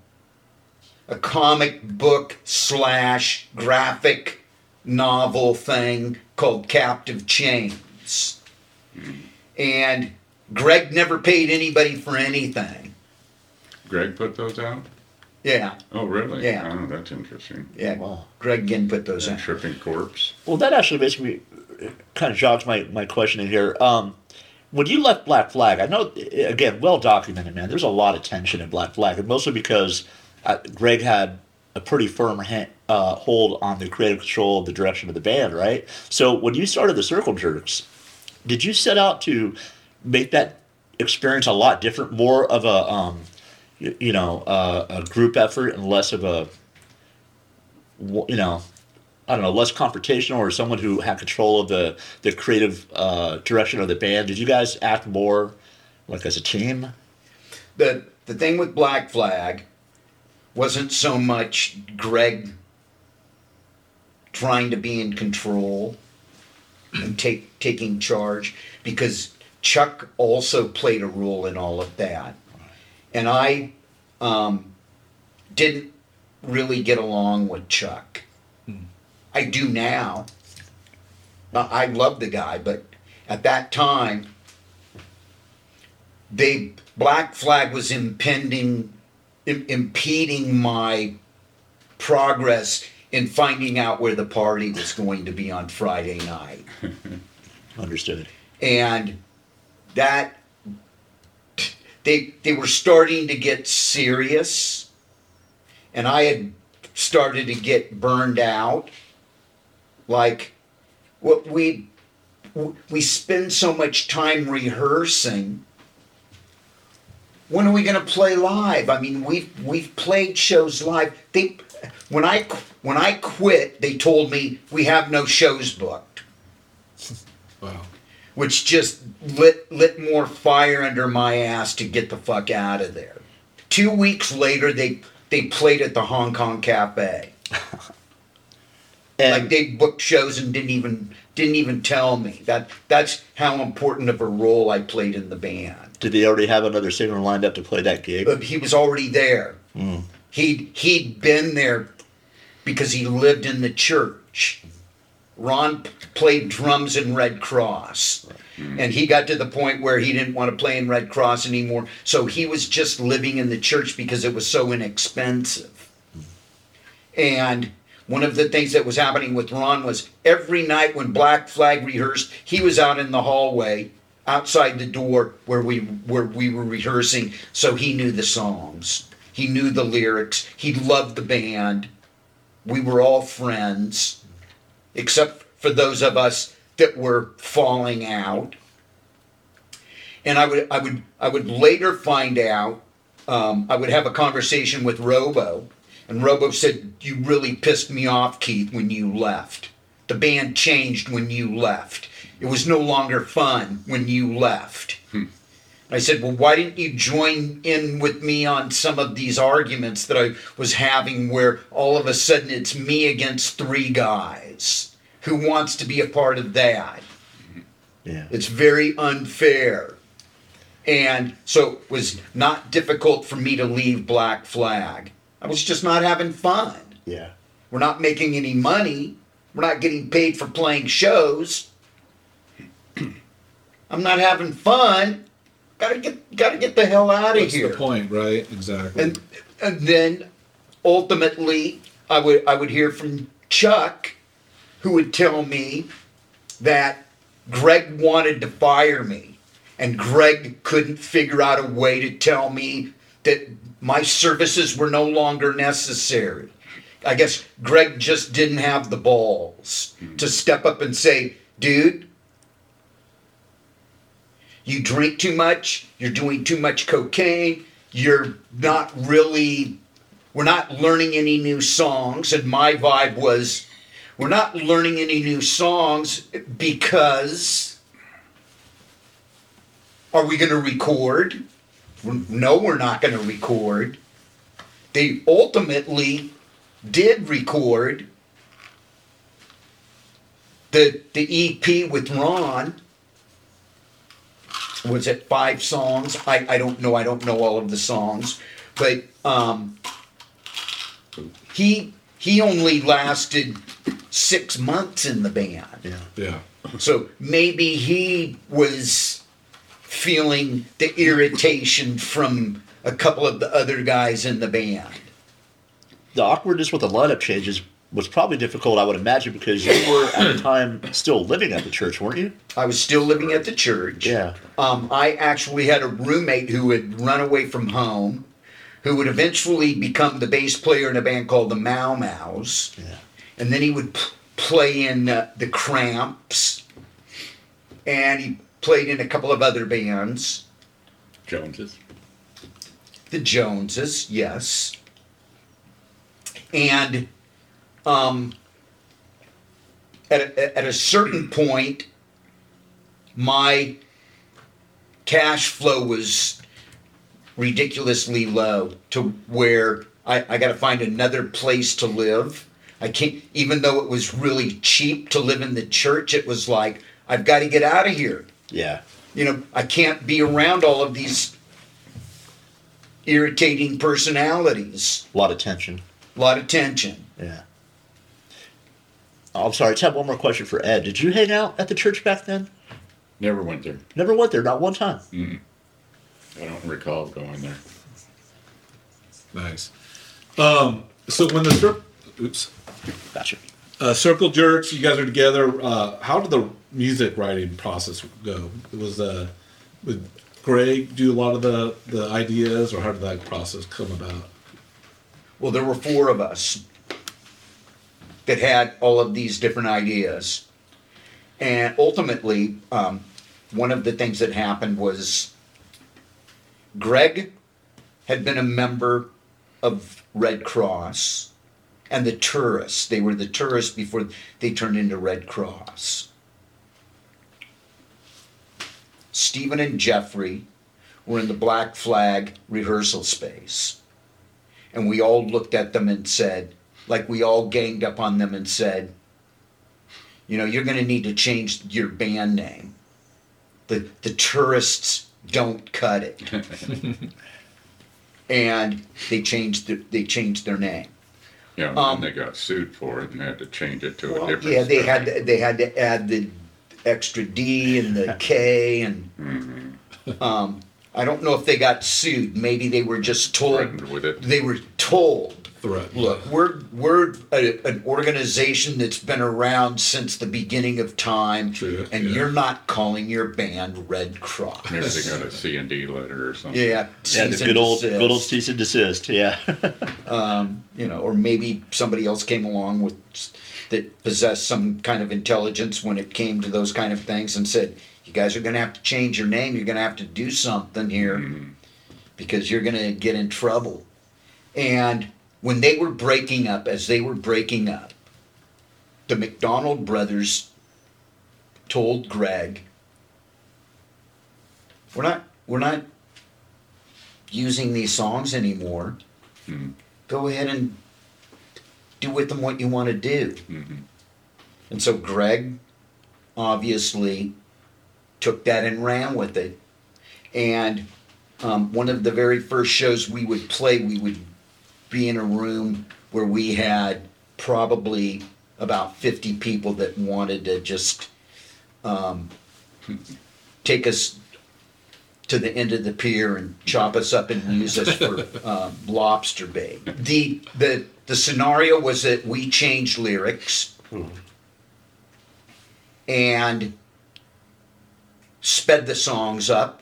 a comic book slash graphic novel thing called Captive Chains. And Greg never paid anybody for anything. Greg put those out? Yeah, Oh, really? Yeah. Oh, that's interesting. yeah. Wow. Greg again put those And in. Tripping Corpse. Well, that actually makes me kind of jogs my my question in here. Um, when you left Black Flag, I know again, well documented, man. There's a lot of tension in Black Flag, and mostly because uh, Greg had a pretty firm ha- uh, hold on the creative control of the direction of the band, right? So when you started the Circle Jerks, did you set out to make that experience a lot different, more of a um, you, know uh, a group effort and less of a you know I don't know, less confrontational or someone who had control of the the creative uh, direction of the band? Did you guys act more like as a team? the the thing with Black Flag wasn't so much Greg trying to be in control and take taking charge because Chuck also played a role in all of that, and I um, didn't really get along with Chuck. I do now. I I love the guy, but at that time, they Black Flag was impending, im- impeding my progress in finding out where the party was going to be on Friday night, Understood. and that they they were starting to get serious, and I had started to get burned out. Like, what we we spend so much time rehearsing. When are we going to play live? I mean, we've we've played shows live. They when I when I quit, they told me we have no shows booked. Which just lit lit more fire under my ass to get the fuck out of there. Two weeks later, they they played at the Hong Kong Cafe. And like they booked shows and didn't even didn't even tell me that that's how important of a role I played in the band. did they already have another singer lined up to play that gig? But he was already there. Hmm. He'd he'd been there because he lived in the church. Ron played drums in Red Cross. Mm-hmm. And he got to the point where he didn't want to play in Red Cross anymore. So he was just living in the church because it was so inexpensive. And one of the things that was happening with Ron was every night when Black Flag rehearsed, he was out in the hallway outside the door where we where we were rehearsing, so he knew the songs. He knew the lyrics. He loved the band. We were all friends, except for those of us that were falling out. And I would I would I would later find out. Um, I would have a conversation with Robo, and Robo said, "You really pissed me off, Keith, when you left. The band changed when you left. It was no longer fun when you left." I said, Well, why didn't you join in with me on some of these arguments that I was having where all of a sudden it's me against three guys? Who wants to be a part of that? Yeah. It's very unfair. And so it was not difficult for me to leave Black Flag. I was just not having fun. Yeah. We're not making any money. We're not getting paid for playing shows. I'm not having fun. Gotta get gotta get the hell out of What's here. That's the point, right? Exactly. And and then ultimately I would I would hear from Chuck who would tell me that Greg wanted to fire me and Greg couldn't figure out a way to tell me that my services were no longer necessary. I guess Greg just didn't have the balls to step up and say, dude, you drink too much, you're doing too much cocaine, you're not really, we're not learning any new songs. And my vibe was, we're not learning any new songs because are we going to record? No, we're not going to record. They ultimately did record the the EP with Ron was it five songs? I, I don't know. I don't know all of the songs, but um, he he only lasted six months in the band. Yeah. Yeah. So maybe he was feeling the irritation from a couple of the other guys in the band. The awkwardness with the lineup changes was probably difficult, I would imagine, because you were at the time still living at the church, weren't you? I was still living at the church. Yeah. Um, I actually had a roommate who had run away from home, who would eventually become the bass player in a band called the Mau Mau's. Yeah. And then he would p- play in uh, the Cramps. And he played in a couple of other bands. Joneses. The Joneses, yes. And um, at, a, at a certain point, my cash flow was ridiculously low to where I, I got to find another place to live. I can't, even though it was really cheap to live in the church, it was like, I've got to get out of here Yeah. you know, I can't be around all of these irritating personalities. A lot of tension. A lot of tension. Yeah. Oh, I'm sorry, I just have one more question for Ed. Did you hang out at the church back then? Never went there. Never went there, not one time. I don't recall going there. Nice. Um, so when the cir- oops, Gotcha. uh, circle jerks, you guys are together. Uh, how did the music writing process go? It was uh, would Greg do a lot of the the ideas, or how did that process come about? Well, there were four of us that had all of these different ideas. And ultimately, um, one of the things that happened was Greg had been a member of Red Cross and the tourists. They were the tourists before they turned into Red Cross. Steven and Jeffrey were in the Black Flag rehearsal space. And we all looked at them and said, like we all ganged up on them and said, you know, you're going to need to change your band name. The, the tourists don't cut it. and they changed, the, they changed their name. Yeah, and Um, they got sued for it and they had to change it to a different. yeah, they had to, they had to add the extra D and the K and Mm-hmm. um, I don't know if they got sued. Maybe they were just told. Threatened with it. They were told. Threat. Look, we're we're a, an organization that's been around since the beginning of time, True, and yeah. you're not calling your band Red Cross. Maybe they got a C and D letter or something. Yeah, Yeah, the cease good old desist. good old cease and desist. Yeah. Um, you know, or maybe somebody else came along with that possessed some kind of intelligence when it came to those kind of things and said, "You guys are going to have to change your name. You're going to have to do something here mm-hmm. because you're going to get in trouble." And when they were breaking up, as they were breaking up, the McDonald brothers told Greg, "We're not, we're not using these songs anymore." go ahead and do with them what you want to do. And so Greg obviously took that and ran with it. And um, one of the very first shows we would play, we would be in a room where we had probably about 50 people that wanted to just um, take us to the end of the pier and chop us up and use us for um, lobster bait. The the the scenario was that we changed lyrics and sped the songs up.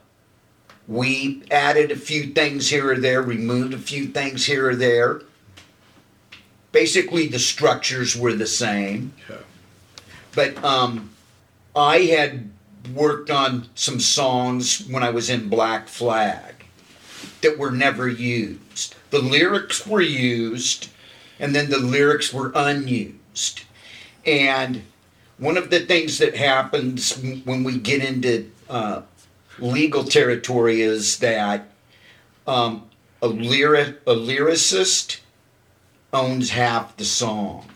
We added a few things here or there, removed a few things here or there. Basically, the structures were the same. Yeah. But um, I had worked on some songs when I was in Black Flag that were never used. The lyrics were used, and then the lyrics were unused. And one of the things that happens when we get into uh, legal territory is that um, a, lyric, a lyricist owns half the song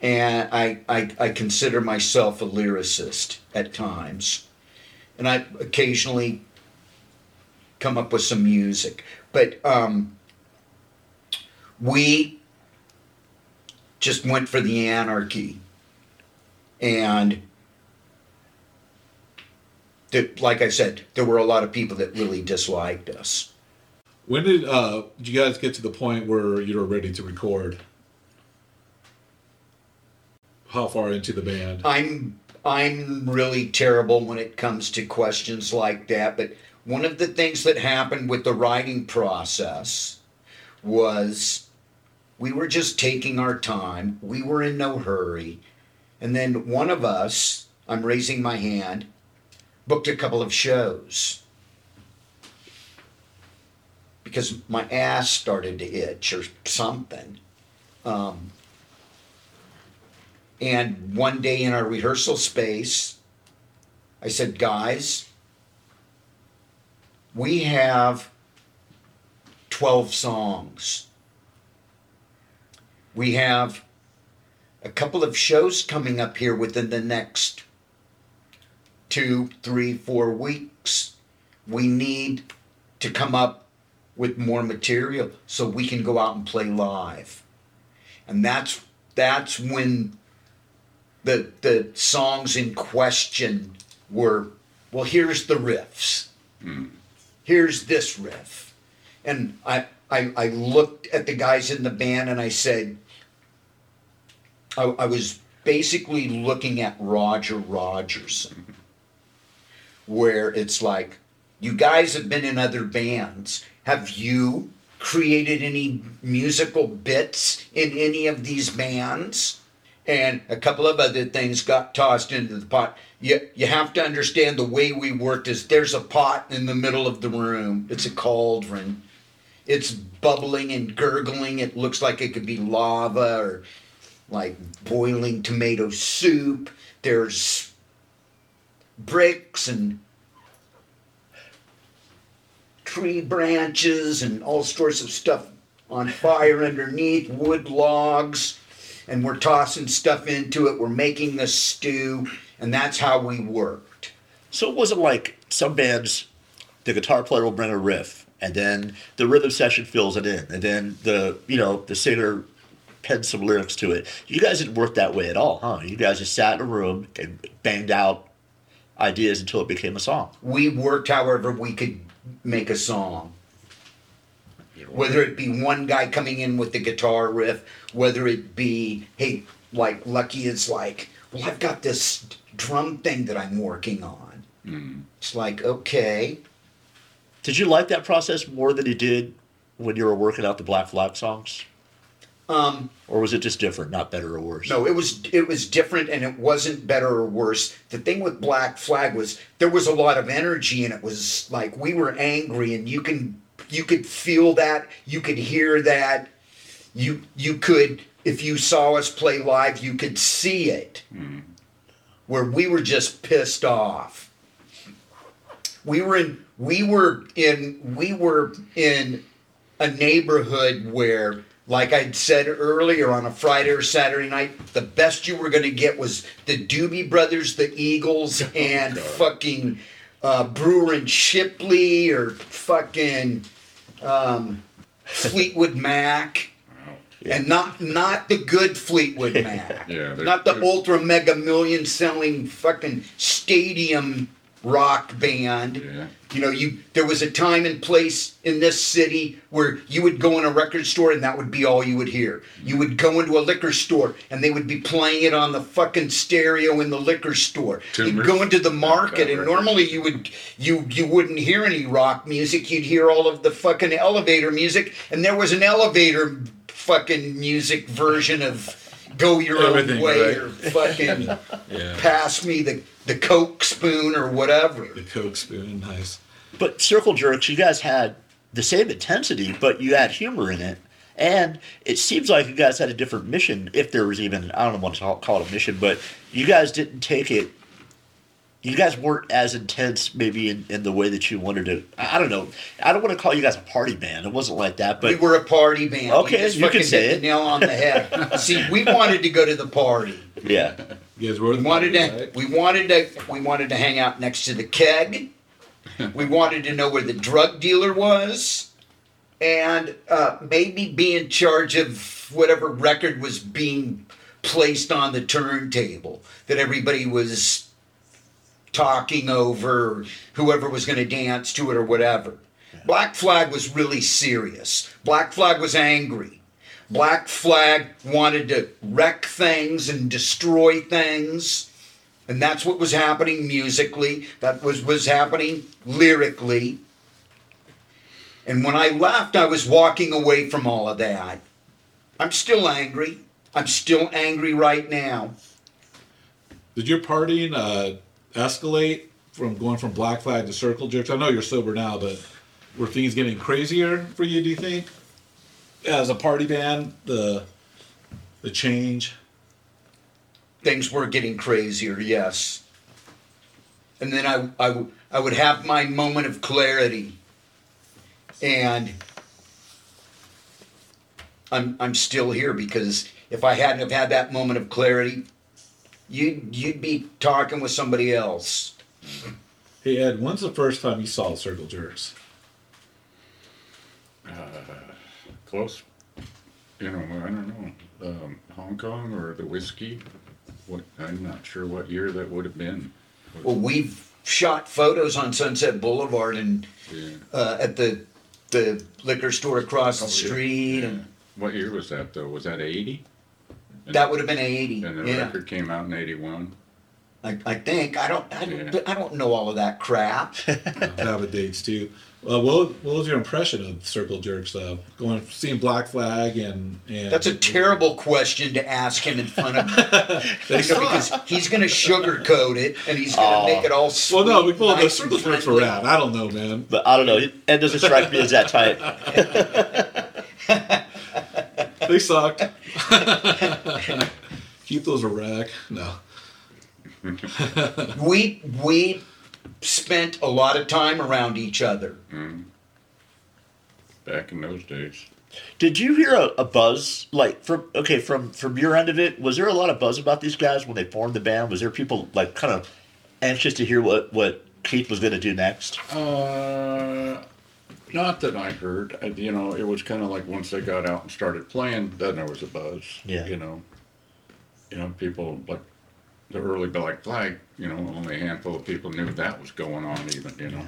and I, I, I consider myself a lyricist at times. and I occasionally come up with some music. But um, we just went for the anarchy, and that, like I said, there were a lot of people that really disliked us. When did uh, did you guys get to the point where you were ready to record? How far into the band? I'm I'm really terrible when it comes to questions like that, but one of the things that happened with the writing process was we were just taking our time. We were in no hurry. And then one of us, I'm raising my hand, booked a couple of shows because my ass started to itch or something. Um, and one day in our rehearsal space, I said, guys, we have 12 songs. We have a couple of shows coming up here within the next two, three, four weeks. We need to come up with more material so we can go out and play live. And that's that's when the the songs in question were well here's the riffs hmm. here's this riff and I, I i looked at the guys in the band and i said i, I was basically looking at roger rogerson where it's like you guys have been in other bands have you created any musical bits in any of these bands and a couple of other things got tossed into the pot. You, you have to understand the way we worked is there's a pot in the middle of the room. It's a cauldron. It's bubbling and gurgling. It looks like it could be lava or like boiling tomato soup. There's bricks and tree branches and all sorts of stuff on fire underneath, wood logs and we're tossing stuff into it. We're making the stew, and that's how we worked. So it wasn't like some bands, the guitar player will bring a riff, and then the rhythm section fills it in, and then the you know the singer pens some lyrics to it. You guys didn't work that way at all, huh? You guys just sat in a room and banged out ideas until it became a song. We worked however we could make a song. Whether it be one guy coming in with the guitar riff, whether it be, hey, like Lucky is like, well, I've got this drum thing that I'm working on. Mm-hmm. It's like, okay. Did you like that process more than you did when you were working out the Black Flag songs? Um, Or was it just different, not better or worse? No, it was it was different and it wasn't better or worse. The thing with Black Flag was there was a lot of energy and it was like we were angry and you can you could feel that, you could hear that. You you could if you saw us play live, you could see it. Where we were just pissed off. We were in we were in we were in a neighborhood where like I'd said earlier on a Friday or Saturday night, the best you were going to get was the Doobie Brothers, the Eagles, and fucking uh, Brewer and Shipley or fucking um, Fleetwood Mac. And not not the good Fleetwood Mac. Yeah, not the ultra mega million selling fucking stadium rock band. Yeah. You know, you there was a time and place in this city where you would go in a record store and that would be all you would hear. You would go into a liquor store and they would be playing it on the fucking stereo in the liquor store. You'd go into the market and normally you would you you wouldn't hear any rock music. You'd hear all of the fucking elevator music and there was an elevator fucking music version of Go Your Own Way right. or fucking Yeah. pass me the the coke spoon or whatever. The Coke spoon, nice. But Circle Jerks, you guys had the same intensity, but you had humor in it. And it seems like you guys had a different mission, if there was even, I don't want to call- call it a mission, but you guys didn't take it, you guys weren't as intense maybe in, in the way that you wanted to. I I don't know. I don't want to call you guys a party band. It wasn't like that, but we were a party band. Okay, we just you can say hit it. the nail on the head. See, we wanted to go to the party. yeah. You guys were We wanted to right? we wanted to we wanted to hang out next to the keg. we wanted to know where the drug dealer was, and uh, maybe be in charge of whatever record was being placed on the turntable that everybody was talking over, whoever was going to dance to it or whatever. Black Flag was really serious. Black Flag was angry. Black Flag wanted to wreck things and destroy things. And that's what was happening musically. That was was happening lyrically. And when I left, I was walking away from all of that. I'm still angry. I'm still angry right now. Did your partying uh, escalate from going from Black Flag to Circle Jerks? I know you're sober now, but were things getting crazier for you? Do you think, as a party band, the the change? things were getting crazier, yes. And then I, I, would have my moment of clarity. And I'm, I'm still here because if I hadn't have had that moment of clarity, you'd, you'd be talking with somebody else. Hey Ed, when's the first time you saw Circle Jerks? Close. You know, I don't know. Um, Hong Kong or the whiskey? What? I'm not sure what year that would have been. Well, we've shot photos on Sunset Boulevard and Yeah. uh, at the, the liquor store across the Oh, yeah. street. Yeah. And What year was that though? Was that 80? that would have been 80. And the yeah. record came out in 81. I, I think I don't I don't, Yeah. I don't know all of that crap. Have a dates too. Uh, what, what was your impression of Circle Jerks? though? going seeing Black Flag and and That's a terrible question to ask him in front of They you know, because he's going to sugarcoat it and he's going to make it all sweet. well, no, we well, the nice Circle and Jerks were rad. I don't know, man. But I don't know. Ed doesn't strike me as that type. They sucked. Keep those a rack. No. We we spent a lot of time around each other. Back in those days. Did you hear a, a buzz like from okay from from your end of it? Was there a lot of buzz about these guys when they formed the band? Was there people like kind of anxious to hear what what Keith was going to do next? Uh, not that I heard. I, you know, it was kind of like once they got out and started playing, then there was a buzz. Yeah. You know, you know, people like the early Black Flag. You know, only a handful of people knew that was going on. Even you know,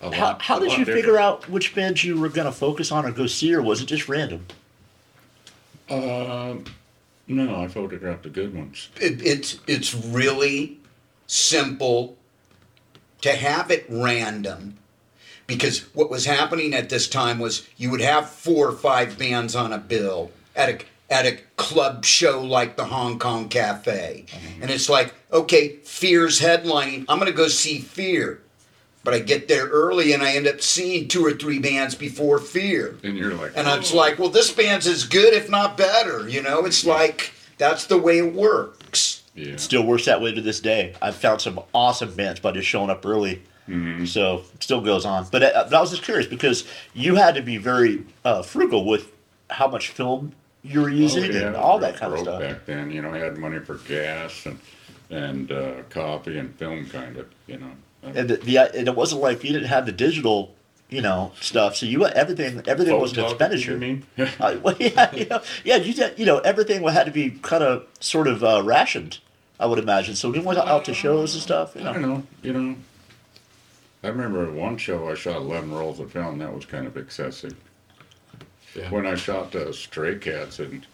it was How, how did you different. figure out which bands you were going to focus on or go see, or was it just random? Um, no, I photographed the good ones. It, it's it's really simple to have it random because what was happening at this time was you would have four or five bands on a bill at a at a club show like the Hong Kong Cafe. And it's like, okay, Fear's headlining. I'm going to go see Fear. But I get there early and I end up seeing two or three bands before Fear. And you're like, And it's "Oh." like, well, this band's as good, if not better. You know, it's like that's the way it works. yeah. Still works that way to this day. I've found some awesome bands by just showing up early. Mm-hmm. So it still goes on. But uh, I, I was just curious because you had to be very uh, frugal with how much film you were using Oh, and all that kind of stuff. Back then, you know, I had money for gas and and uh, coffee and film, kind of, you know. And the, the and it wasn't like you didn't have the digital, you know, stuff. So you everything everything was an expenditure. You mean? Uh, well, yeah, you know, yeah, you you know everything had to be kind of sort of uh, rationed. I would imagine. So we went out to shows and stuff. You I don't know. know. You know, I remember one show I shot 11 rolls of film. That was kind of excessive. Yeah. When I shot uh, Stray Cats in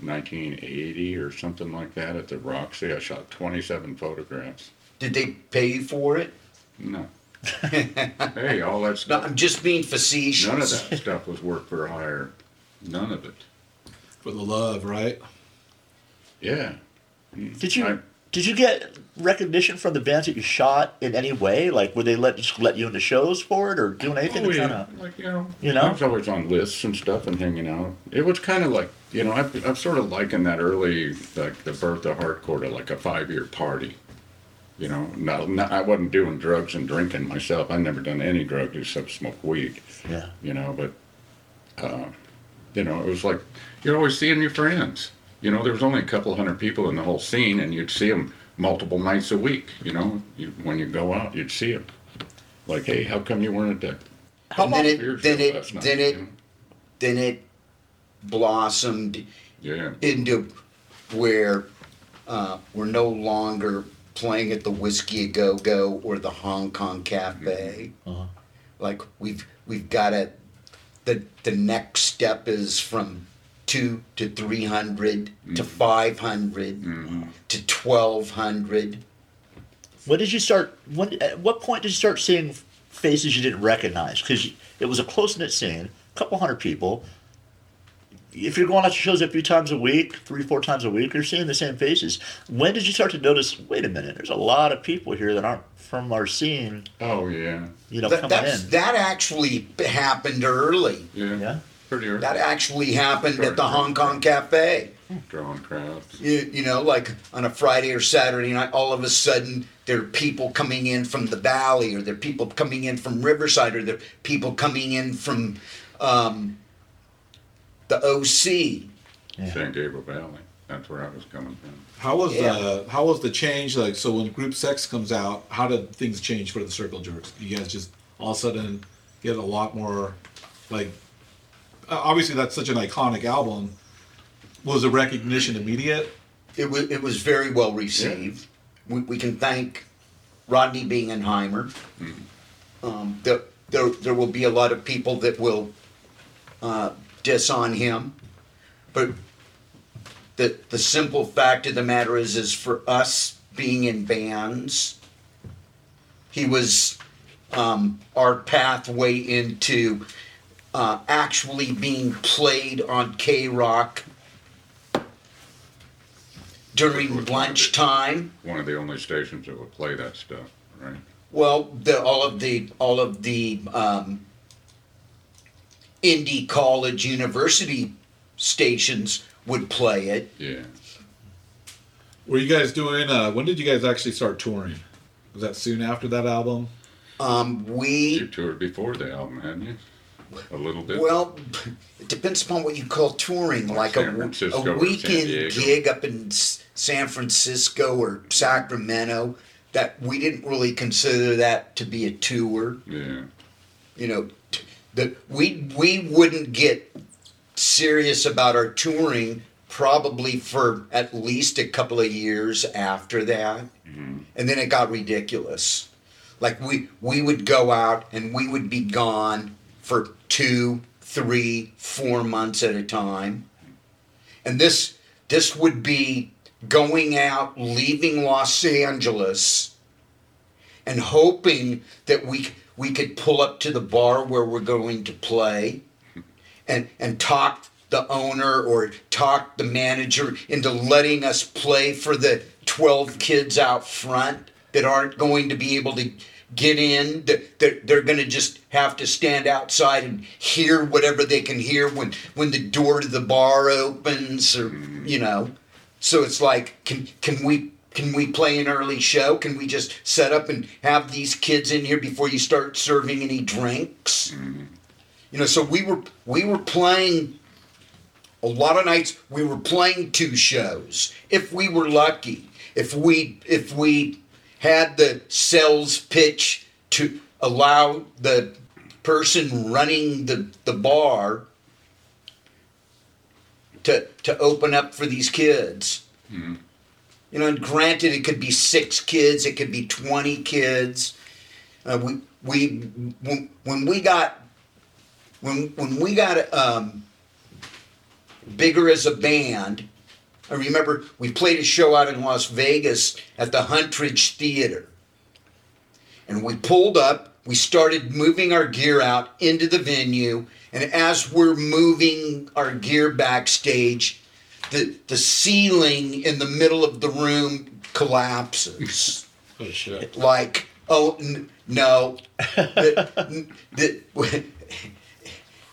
1980 or something like that at the Roxy, I shot 27 photographs. Did they pay you for it? No. hey, all that No, stuff. I'm just being facetious. None of that stuff was work for hire. None of it. For the love, right? Yeah. Did you I- did you get recognition from the bands that you shot in any way? Like, were they let just let you into shows for it or doing anything Oh, yeah. kind of? Like, you know, You know? I was always on lists and stuff and hanging out. It was kind of like, you know, I've, I've sort of likened that early, like the birth of hardcore to like a five year party. You know, no, no, I wasn't doing drugs and drinking myself. I never done any drugs except smoke weed, Yeah. you know, but, uh, you know, it was like you're always seeing your friends. You know, there was only a couple hundred people in the whole scene, and you'd see them multiple nights a week. You know, you, when you go out, you'd see them. Like, hey, how come you weren't at that? and then beer it then it night, then it you know? then it blossomed Yeah. into where uh, we're no longer playing at the Whisky a Go Go or the Hong Kong Cafe. Like we've we've got to the the next step is from two to three mm. to five mm-hmm. to twelve hundred. When did you start? When at what point did you start seeing faces you didn't recognize? Because it was a close knit scene, a couple hundred people. If you're going out to shows a few times a week, three four times a week, you're seeing the same faces. When did you start to notice? Wait a minute, there's a lot of people here that aren't from our scene. Oh yeah. You know, That, coming that's, in. that actually happened early. Yeah. Yeah. Pretty early. That actually happened at the Hong Kong Cafe. Drawing crowds. You, you know, like on a Friday or Saturday night, all of a sudden there are people coming in from the valley, or there are people coming in from Riverside, or there are people coming in from um, the OC. San Gabriel Valley. That's where I was coming from. How was Yeah. uh how was the change like so when Group Sex comes out, how did things change for the Circle Jerks? You guys just all of a sudden get a lot more like obviously that's such an iconic album. Was the recognition immediate? It was it was very well received. We, we can thank Rodney Bingenheimer. Um, there, there there will be a lot of people that will uh, diss on him, but the the simple fact of the matter is is for us being in bands, he was um, our pathway into uh, actually being played on K Rock during lunchtime. One of the only stations that would play that stuff, right? Well, the, all of the all of the um, indie college university stations would play it. Yeah. Were you guys doing uh when did you guys actually start touring? Was that soon after that album? Um, You we toured before the album, hadn't you? A little bit. well, it depends upon what you call touring. Like a, a weekend gig up in San Francisco or Sacramento. That we didn't really consider that to be a tour. yeah. you know, t- that we we wouldn't get serious about our touring probably for at least a couple of years after that, mm-hmm. and then it got ridiculous. Like we we would go out and we would be gone for two, three, four months at a time, and this this would be going out, leaving Los Angeles and hoping that we we could pull up to the bar where we're going to play and and talk the owner or talk the manager into letting us play for the 12 kids out front that aren't going to be able to get in they're, they're going to just have to stand outside and hear whatever they can hear when when the door to the bar opens or you know so it's like, can can we can we play an early show? Can we just set up and have these kids in here before you start serving any drinks? Mm-hmm. You know, so we were we were playing a lot of nights. We were playing two shows if we were lucky. If we if we had the sales pitch to allow the person running the the bar to to open up for these kids. You know, and granted, it could be six kids, it could be twenty kids. Uh, we we when, when we got when when we got um, bigger as a band. I remember we played a show out in Las Vegas at the Huntridge Theater. And we pulled up, we started moving our gear out into the venue, and as we're moving our gear backstage, the, the ceiling in the middle of the room collapses. Oh shit. Like, oh, n- no. The- the-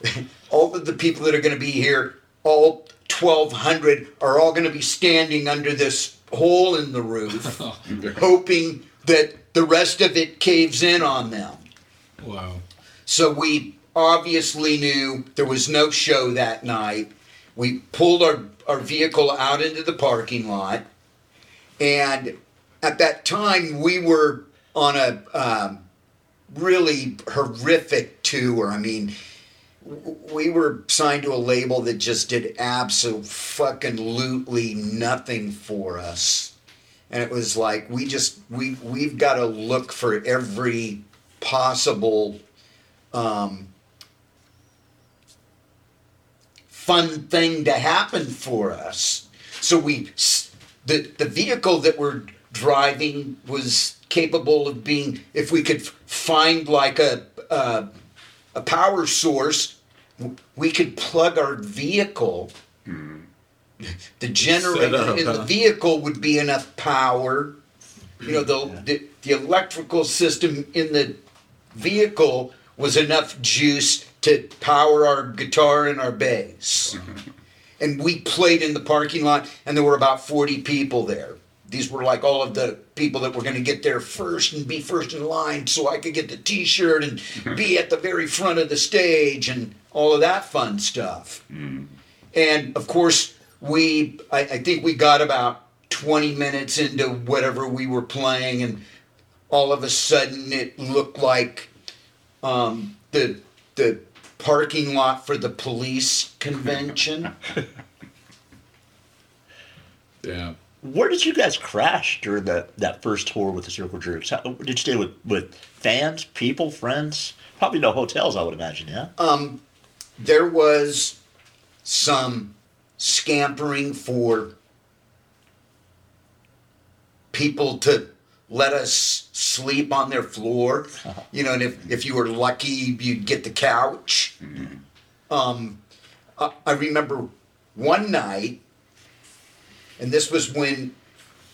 all of the people that are going to be here, all 1,200, are all going to be standing under this hole in the roof, hoping that the rest of it caves in on them. Wow. So we obviously knew there was no show that night. We pulled our, our vehicle out into the parking lot, and at that time we were on a um, really horrific tour. I mean, w- we were signed to a label that just did absolutely nothing for us. And it was like we just we we've got to look for every possible um, fun thing to happen for us. So we the the vehicle that we're driving was capable of being if we could find like a a, a power source, we could plug our vehicle. The generator up, in the vehicle would be enough power. You know the, the the electrical system in the vehicle was enough juice to power our guitar and our bass. Mm-hmm. and we played in the parking lot, and there were about 40 people there. These were like all of the people that were going to get there first and be first in line so I could get the t shirt and mm-hmm. be at the very front of the stage and all of that fun stuff. And of course, we, I, I think we got about 20 minutes into whatever we were playing, and all of a sudden it looked like um, the the parking lot for the police convention. Yeah. Where did you guys crash during that, that first tour with the Circle Jerks? How, did you stay with, with fans, people, friends? Probably no hotels, I would imagine, yeah? um, there was some scampering for people to let us sleep on their floor. You know, and if, if you were lucky, you'd get the couch. Um, I, I remember one night, and this was when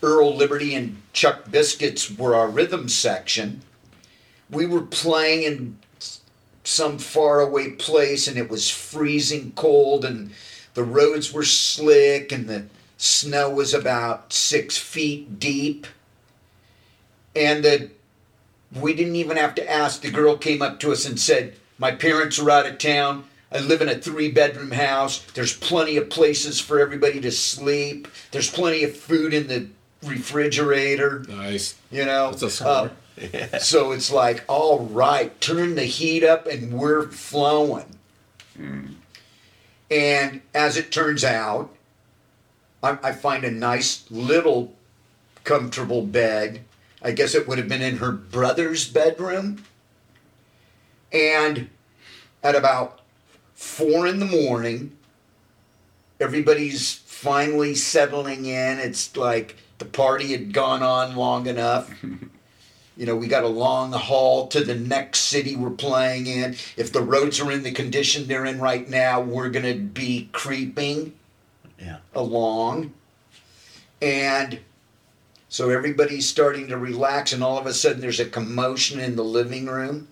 Earl Liberty and Chuck Biscuits were our rhythm section. We were playing in some faraway place and it was freezing cold and the roads were slick and the snow was about six feet deep. And the we didn't even have to ask. The girl came up to us and said my parents are out of town. I live in a three bedroom house. There's plenty of places for everybody to sleep. There's plenty of food in the refrigerator. Nice. you know That's a uh, score. So it's like, all right, turn the heat up and we're flowing. Hmm. And as it turns out, I, I find a nice little comfortable bed. I guess it would have been in her brother's bedroom. And at about four in the morning, everybody's finally settling in. It's like the party had gone on long enough. You know, we got a long haul to the next city we're playing in. If the roads are in the condition they're in right now, we're going to be creeping Yeah. along. And so everybody's starting to relax, and all of a sudden there's a commotion in the living room.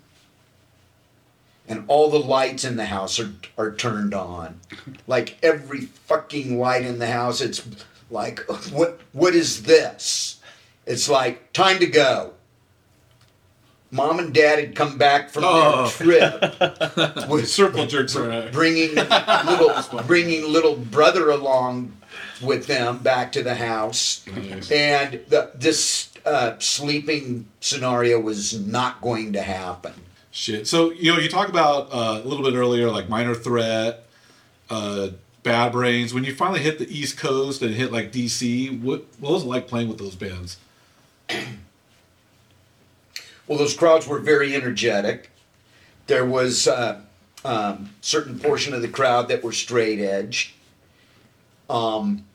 And all the lights in the house are, are turned on. Like every fucking light in the house, it's like, what, what is this? It's like, time to go. Mom and dad had come back from Oh. their trip with Circle jerks bringing little bringing little brother along with them back to the house, Nice. and the, this uh, sleeping scenario was not going to happen. Shit. So you know, you talk about uh, a little bit earlier, like minor threat, uh, bad brains. When you finally hit the East Coast and hit like DC, what what was it like playing with those bands? Well, those crowds were very energetic. There was uh, um, certain portion of the crowd that were straight edge. Um,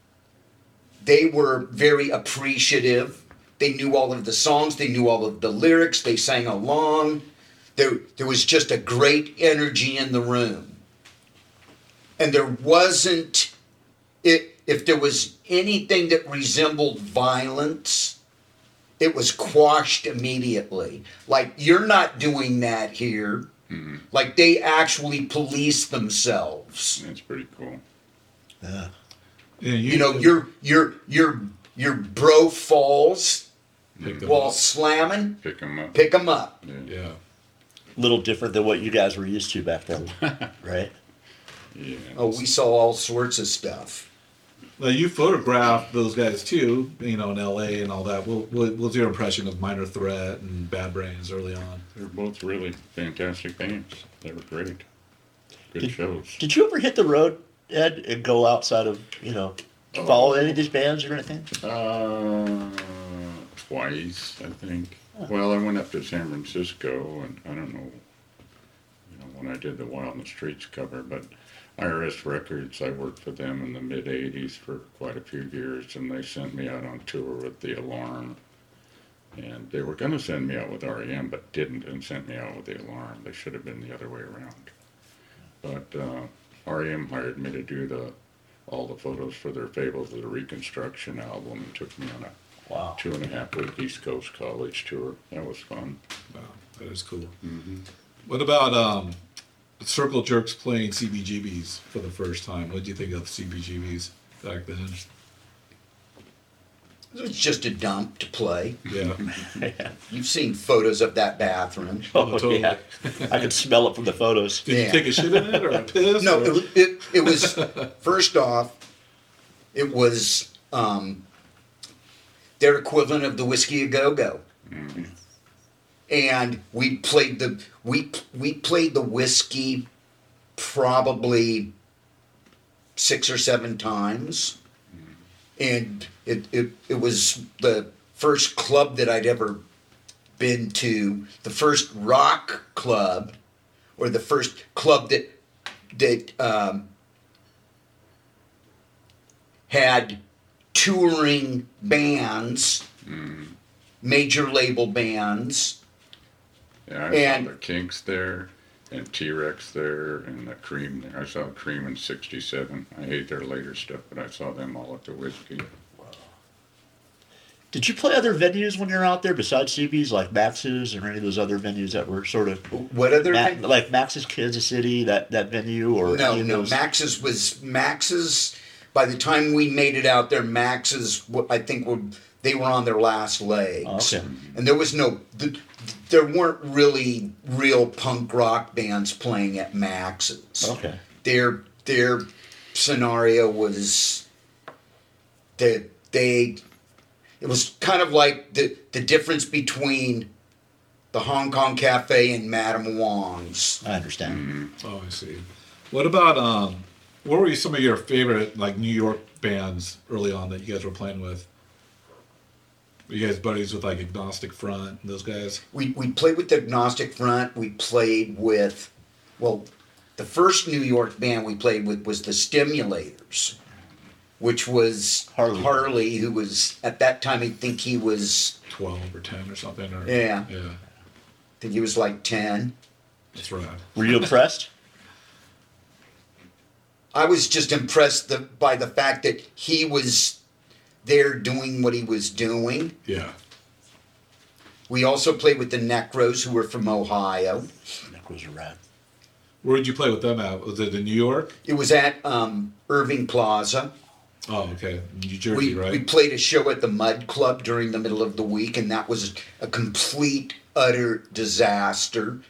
they were very appreciative. They knew all of the songs. They knew all of the lyrics. They sang along. There, there was just a great energy in the room. And there wasn't, it, if there was anything that resembled violence, it was quashed immediately. Like, you're not doing that here. Mm-hmm. Like, they actually police themselves. That's pretty cool. Yeah. Yeah, You know, your your your your bro falls pick while up. slamming, Pick them up. pick them up. Yeah. little different than what you guys were used to back then, right? Yeah. Oh, we saw all sorts of stuff. Now you photographed those guys too, you know, in L.A. and all that. What, what, what's your impression of Minor Threat and Bad Brains early on? They're both really fantastic bands. They were great. Good Did- shows. Did you ever hit the road, Ed, and go outside of you know follow any of these bands or anything? Uh, twice, I think. Well, I went up to San Francisco, and I don't know, you know, when I did the Wild in the Streets cover, but IRS Records, I worked for them in the mid '80s for quite a few years, and they sent me out on tour with the Alarm. And they were going to send me out with REM, but didn't, and sent me out with the Alarm. They should have been the other way around. But uh, REM hired me to do the all the photos for their Fables of the Reconstruction album and took me on a Wow. two and a half week East Coast college tour. That was fun. Wow, that is cool. What about um, Circle Jerks playing CBGBs for the first time? What do you think of CBGBs back then? It was just a dump to play. Yeah, You've seen photos of that bathroom. Oh, totally. yeah, I could smell it from the photos. did Yeah. you take a shit in it or a piss? No, or- it, was- it, it was first off, it was um, their equivalent of the whiskey a go go, and we played the we we played the whiskey probably six or seven times, and it it, it was the first club that I'd ever been to, the first rock club, or the first club that that um, had touring bands, major label bands. Yeah, I And- saw the Kinks there and T Rex there and the Cream there. I saw Cream in '67. I hate their later stuff, but I saw them all at the whiskey. Did you play other venues when you were out there besides CB's, like Max's or any of those other venues that were sort of What other? Ma- thing? like Max's Kansas City, that that venue, or no, any of no. those? Max's was Max's. By the time we made it out there, Max's. I think were they were on their last legs. Okay. And there was no. th- There weren't really real punk rock bands playing at Max's. Okay. their their scenario was that they it was kind of like the the difference between the Hong Kong Cafe and Madame Wong's. I understand. Oh, I see. What about um? What were some of your favorite like New York bands early on that you guys were playing with? Were you guys buddies with like Agnostic Front and those guys? We we played with the Agnostic Front. We played with well, the first New York band we played with was the Stimulators, which was Harley. Harley, who was at that time I think he was Twelve or ten or something? Or Yeah. yeah, I think he was like ten. that's right. Were you impressed? I was just impressed the, by the fact that he was there doing what he was doing. Yeah, We also played with the Necros, who were from Ohio. Necros are a rat. where did you play with them at? Was it in New York? It was at um, Irving Plaza. Oh, okay, New Jersey, We, right? we played a show at the Mud Club during the middle of the week, and that was a complete, utter disaster.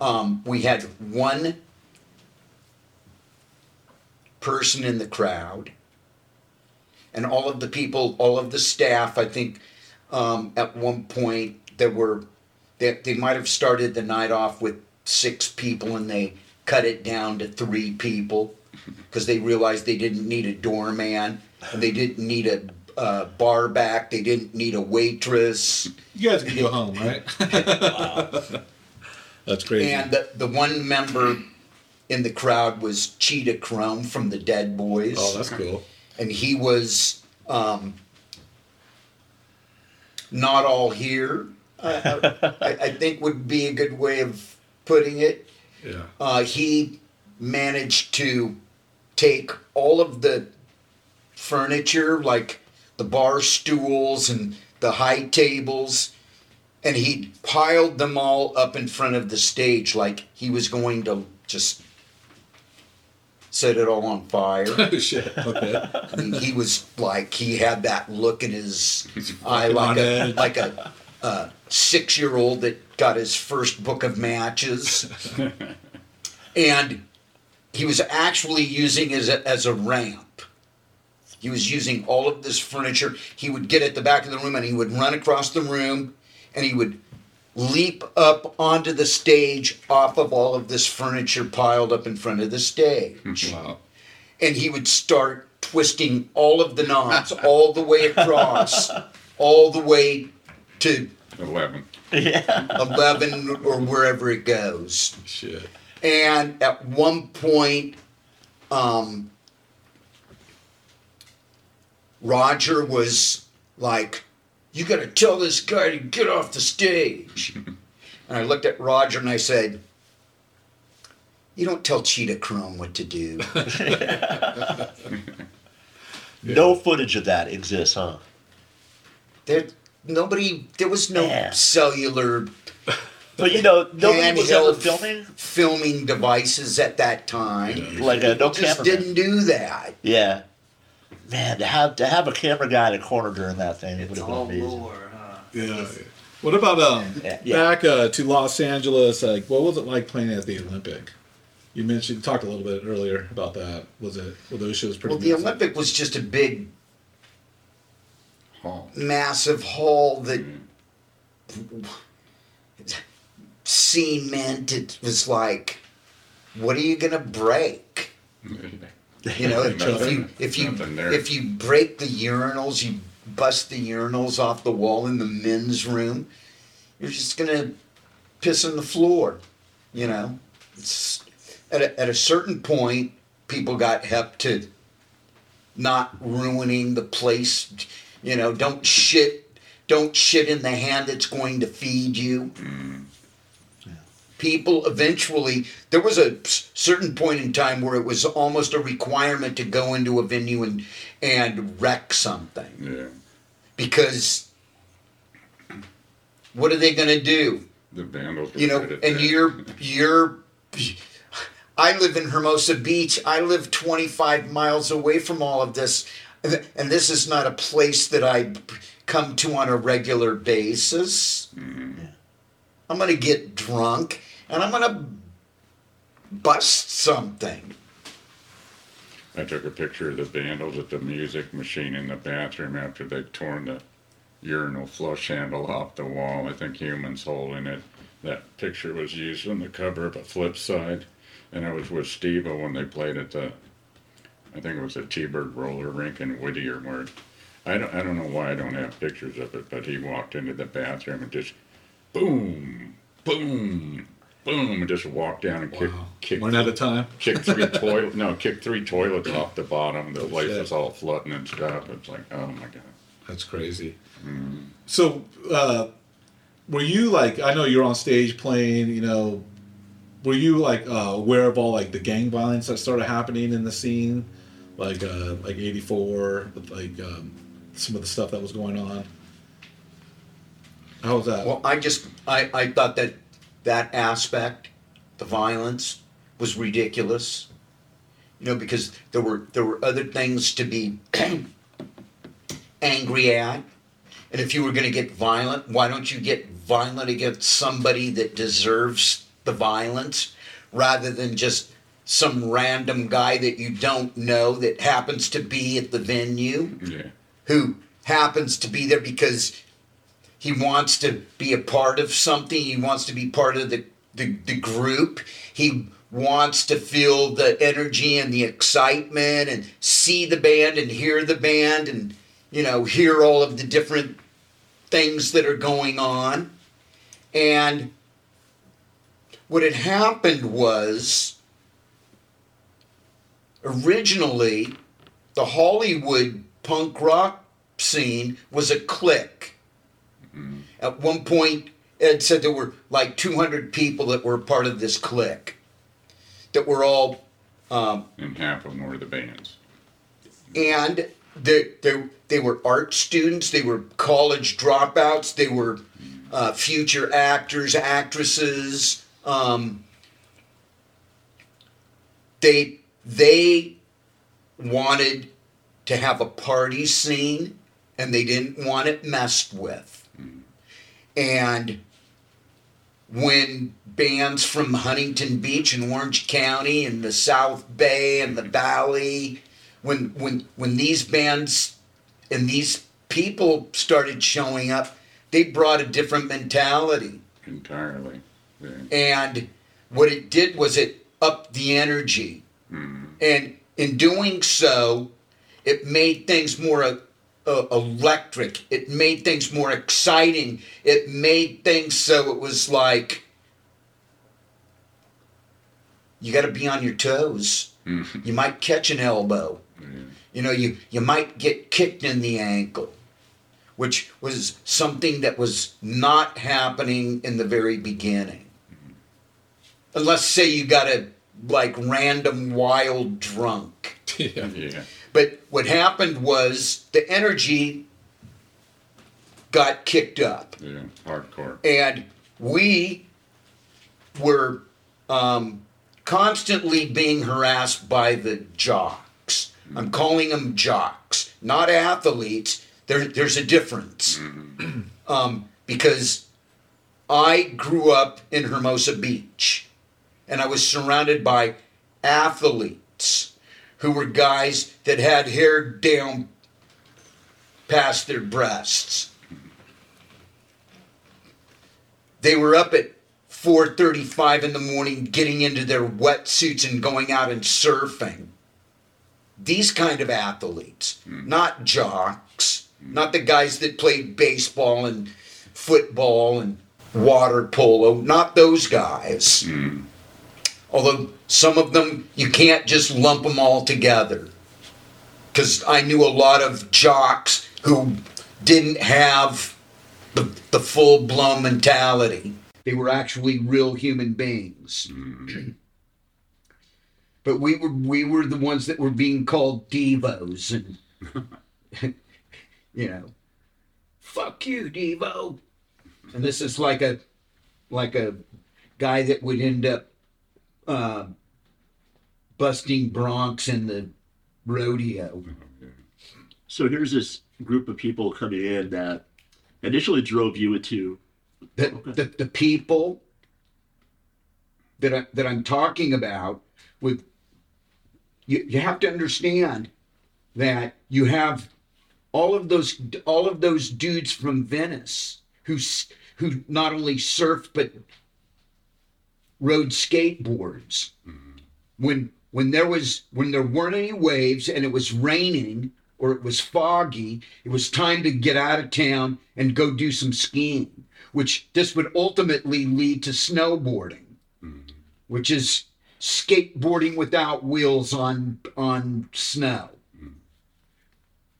Um, we had one person in the crowd, and all of the people, all of the staff, I think um, at one point there were, they, they might have started the night off with six people and they cut it down to three people because they realized they didn't need a doorman and they didn't need a uh, bar back, they didn't need a waitress. you guys can go home, right? That's crazy. And the, the one member in the crowd was Cheetah Chrome from the Dead Boys. oh, that's cool. And he was um, not all here. Uh, I, I think would be a good way of putting it. Yeah. Uh, he managed to take all of the furniture, like the bar stools and the high tables, and he piled them all up in front of the stage like he was going to just set it all on fire. Oh, Shit. Okay. I mean, he was like he had that look in his eye, like a edge. like a, uh six-year-old that got his first book of matches, and he was actually using it as a, as a ramp. He was using all of this furniture. He would get at the back of the room and he would run across the room and he would leap up onto the stage off of all of this furniture piled up in front of the stage. Wow. And he would start twisting all of the knots all the way across, all the way to 11. Yeah. 11 or wherever it goes. Shit. And at one point, um, Roger was like, You got to tell this guy to get off the stage. and I looked at Roger and I said, You don't tell Cheetah Chrome what to do. No footage of that exists, huh? there, nobody, there was no Yeah. cellular But you know, nobody was ever handheld filming. filming devices at that time. Like a no Just camera. didn't do that. Yeah. Man, to have to have a camera guy in a corner during that thing would It's have been all amazing. lore, huh? Yeah. What about um Yeah, yeah. back uh, to Los Angeles? Like, what was it like playing at the Olympic? You mentioned talked a little bit earlier about that. Was it? Were those shows pretty? Well, the massive? Olympic was just a big, Hall. massive hall that cement. It was like, what are you gonna break? You know, if, if you if you if you break the urinals, you bust the urinals off the wall in the men's room. You're just gonna piss on the floor. You know, it's, at a, at a certain point, people got hep to not ruining the place. You know, don't shit, don't shit in the hand that's going to feed you. People eventually, there was a certain point in time where it was almost a requirement to go into a venue and and wreck something Yeah. because what are they going to do? The vandals. you know and you're you're i live in hermosa beach i live 25 miles away from all of this and this is not a place that i come to on a regular basis mm-hmm. i'm gonna get drunk and i'm gonna bust something I took a picture of the vandals at the music machine in the bathroom after they'd torn the urinal flush handle off the wall. I think humans holding it. That picture was used on the cover of a Flipside. And I was with Steve when they played at the, I think it was a T-Bird roller rink in Whittier where, I don't, I don't know why I don't have pictures of it, but he walked into the bathroom and just boom, boom, boom, and just walked down and kicked, kicked One at a time. Kick three toilet no kicked three toilets off the bottom the place Shit. was all flooding and stuff it's like oh my god That's crazy. So, uh, were you like? I know you're on stage playing. You know, were you like uh, aware of all like the gang violence that started happening in the scene, like uh, like '84, with like um, some of the stuff that was going on? How was that? well i just i i thought that that aspect the violence was ridiculous. You know because there were there were other things to be angry at. And if you were going to get violent why don't you get violent against somebody that deserves the violence rather than just some random guy that you don't know that happens to be at the venue? Yeah. Who happens to be there because he wants to be a part of something. He wants to be part of the, the, the group. He wants to feel the energy and the excitement and see the band and hear the band and, you know, hear all of the different things that are going on. And what had happened was originally the Hollywood punk rock scene was a clique. At one point, Ed said there were like 200 people that were part of this clique that were all, um, and half of them were the bands and they, they, they were art students, they were college dropouts, they were uh, future actors, actresses. Um, they, they wanted to have a party scene and they didn't want it messed with. And when bands from Huntington Beach and Orange County and the South Bay and the Valley when when when these bands and these people started showing up, they brought a different mentality. entirely. Yeah. And what it did was it upped the energy. Hmm. And in doing so, it made things more uh, electric. It made things more exciting. It made things so it was like you got to be on your toes. You might catch an elbow. You know, you, you might get kicked in the ankle, which was something that was not happening in the very beginning. Unless, say, you got a like random wild drunk. yeah. Yeah. But what happened was the energy got kicked up, Yeah. Hardcore. and we were um, constantly being harassed by the jocks. I'm calling them jocks, not athletes. There, there's a difference. um, because I grew up in Hermosa Beach, and I was surrounded by athletes who were guys that had hair down past their breasts. They were up at 4:35 in the morning getting into their wetsuits and going out and surfing. These kind of athletes, hmm. not jocks, not the guys that played baseball and football and water polo, not those guys. Hmm. Although some of them you can't just lump them all together. Because I knew a lot of jocks who didn't have the, the full blown mentality. They were actually real human beings. Mm-hmm. but we were we were the ones that were being called devos and you know fuck you devo and this is like a like a guy that would end up uh, busting Bronx in the rodeo. So here's this group of people coming in that initially drove you into the, the, the people that I, that I'm talking about with you, you have to understand that you have all of those all of those dudes from Venice who who not only surfed but rode skateboards. Mm-hmm. When when there was when there weren't any waves and it was raining or it was foggy it was time to get out of town and go do some skiing which this would ultimately lead to snowboarding mm-hmm. which is skateboarding without wheels on on snow. Mm-hmm.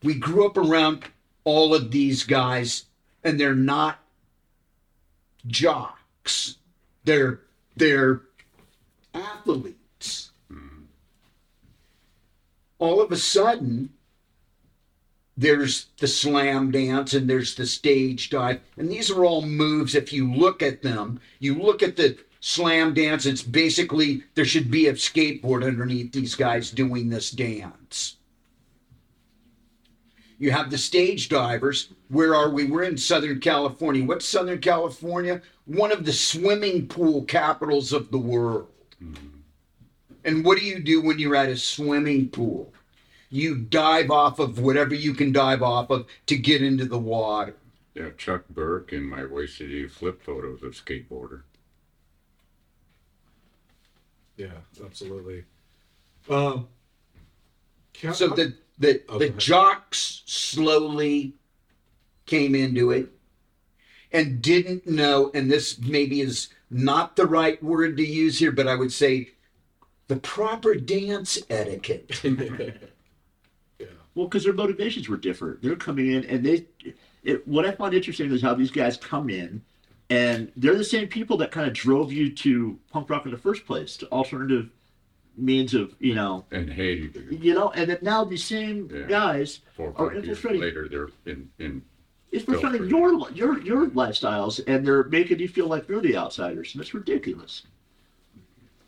We grew up around all of these guys and they're not jocks. They're they're athletes. All of a sudden there's the slam dance and there's the stage dive. And these are all moves if you look at them you look at the slam dance it's basically there should be a skateboard underneath these guys doing this dance you have the stage divers. Where are we? We're in southern california. What's southern california? One of the swimming pool capitals of the world. And what do you do when you're at a swimming pool? You dive off of whatever you can dive off of to get into the water. Yeah, Chuck Burke in my Wasted Youth flip photos of skateboarder. Yeah, absolutely. Um, can- So the the, Oh, the jocks slowly came into it and didn't know, and this maybe is not the right word to use here, but I would say the proper dance etiquette. yeah. Well, because their motivations were different. They're coming in, and they. It, what I find interesting is how these guys come in, and they're the same people that kind of drove you to punk rock in the first place, to alternative means of you know, And Haiti, you know, and then now these same Yeah. guys four or are years infiltrating, later, they're in, in infiltrating your your your lifestyles, and they're making you feel like you're the outsiders, and it's ridiculous.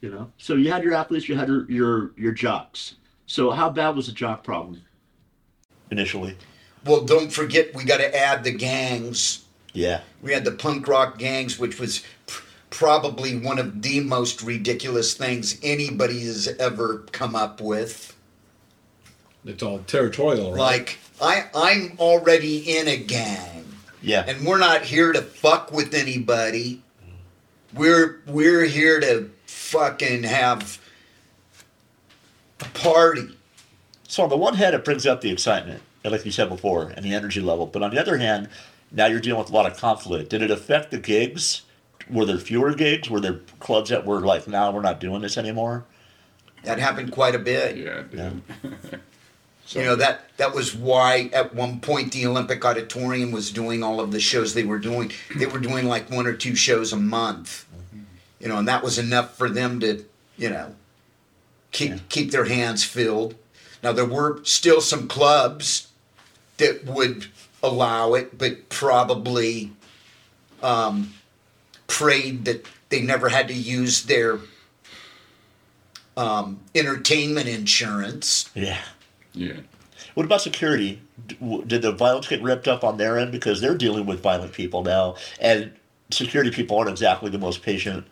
You know, so you had your athletes, you had your your, your jocks. So how bad was the jock problem initially? well, don't forget we got to add the gangs. Yeah. We had the punk rock gangs, which was pr- probably one of the most ridiculous things anybody has ever come up with. It's all territorial, right? Like I I'm already in a gang. Yeah. And we're not here to fuck with anybody. We're we're here to fucking have a party. So on the one hand, it brings up the excitement, like you said before, and the energy level. But on the other hand, now you're dealing with a lot of conflict. Did it affect the gigs? Were there fewer gigs? Were there clubs that were like, "Now we're not doing this anymore"? That happened quite a bit. Yeah, Yeah. did. You know that that was why at one point the Olympic Auditorium was doing all of the shows they were doing. They were doing like one or two shows a month. You know, and that was enough for them to, you know, keep Yeah. keep their hands filled. Now there were still some clubs that would allow it, but probably um, prayed that they never had to use their um, entertainment insurance. Yeah. Yeah. What about security? Did the violence get ripped up on their end because they're dealing with violent people now, and security people aren't exactly the most patient,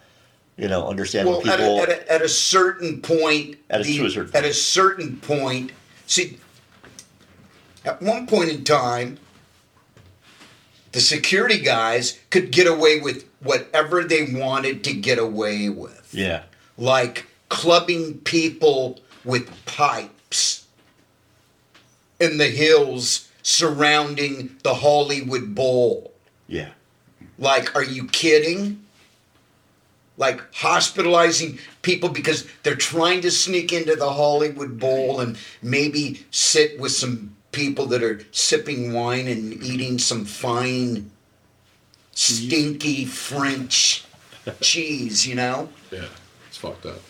you know, understanding Well, at people. a, at, a, at a certain point, At a- the- a certain at a certain point, see, at one point in time, the security guys could get away with whatever they wanted to get away with, yeah. like clubbing people with pipes in the hills surrounding the Hollywood Bowl. Yeah. Like, are you kidding? Like hospitalizing people because they're trying to sneak into the Hollywood Bowl and maybe sit with some people that are sipping wine and eating some fine, stinky French cheese, you know? yeah, it's fucked up.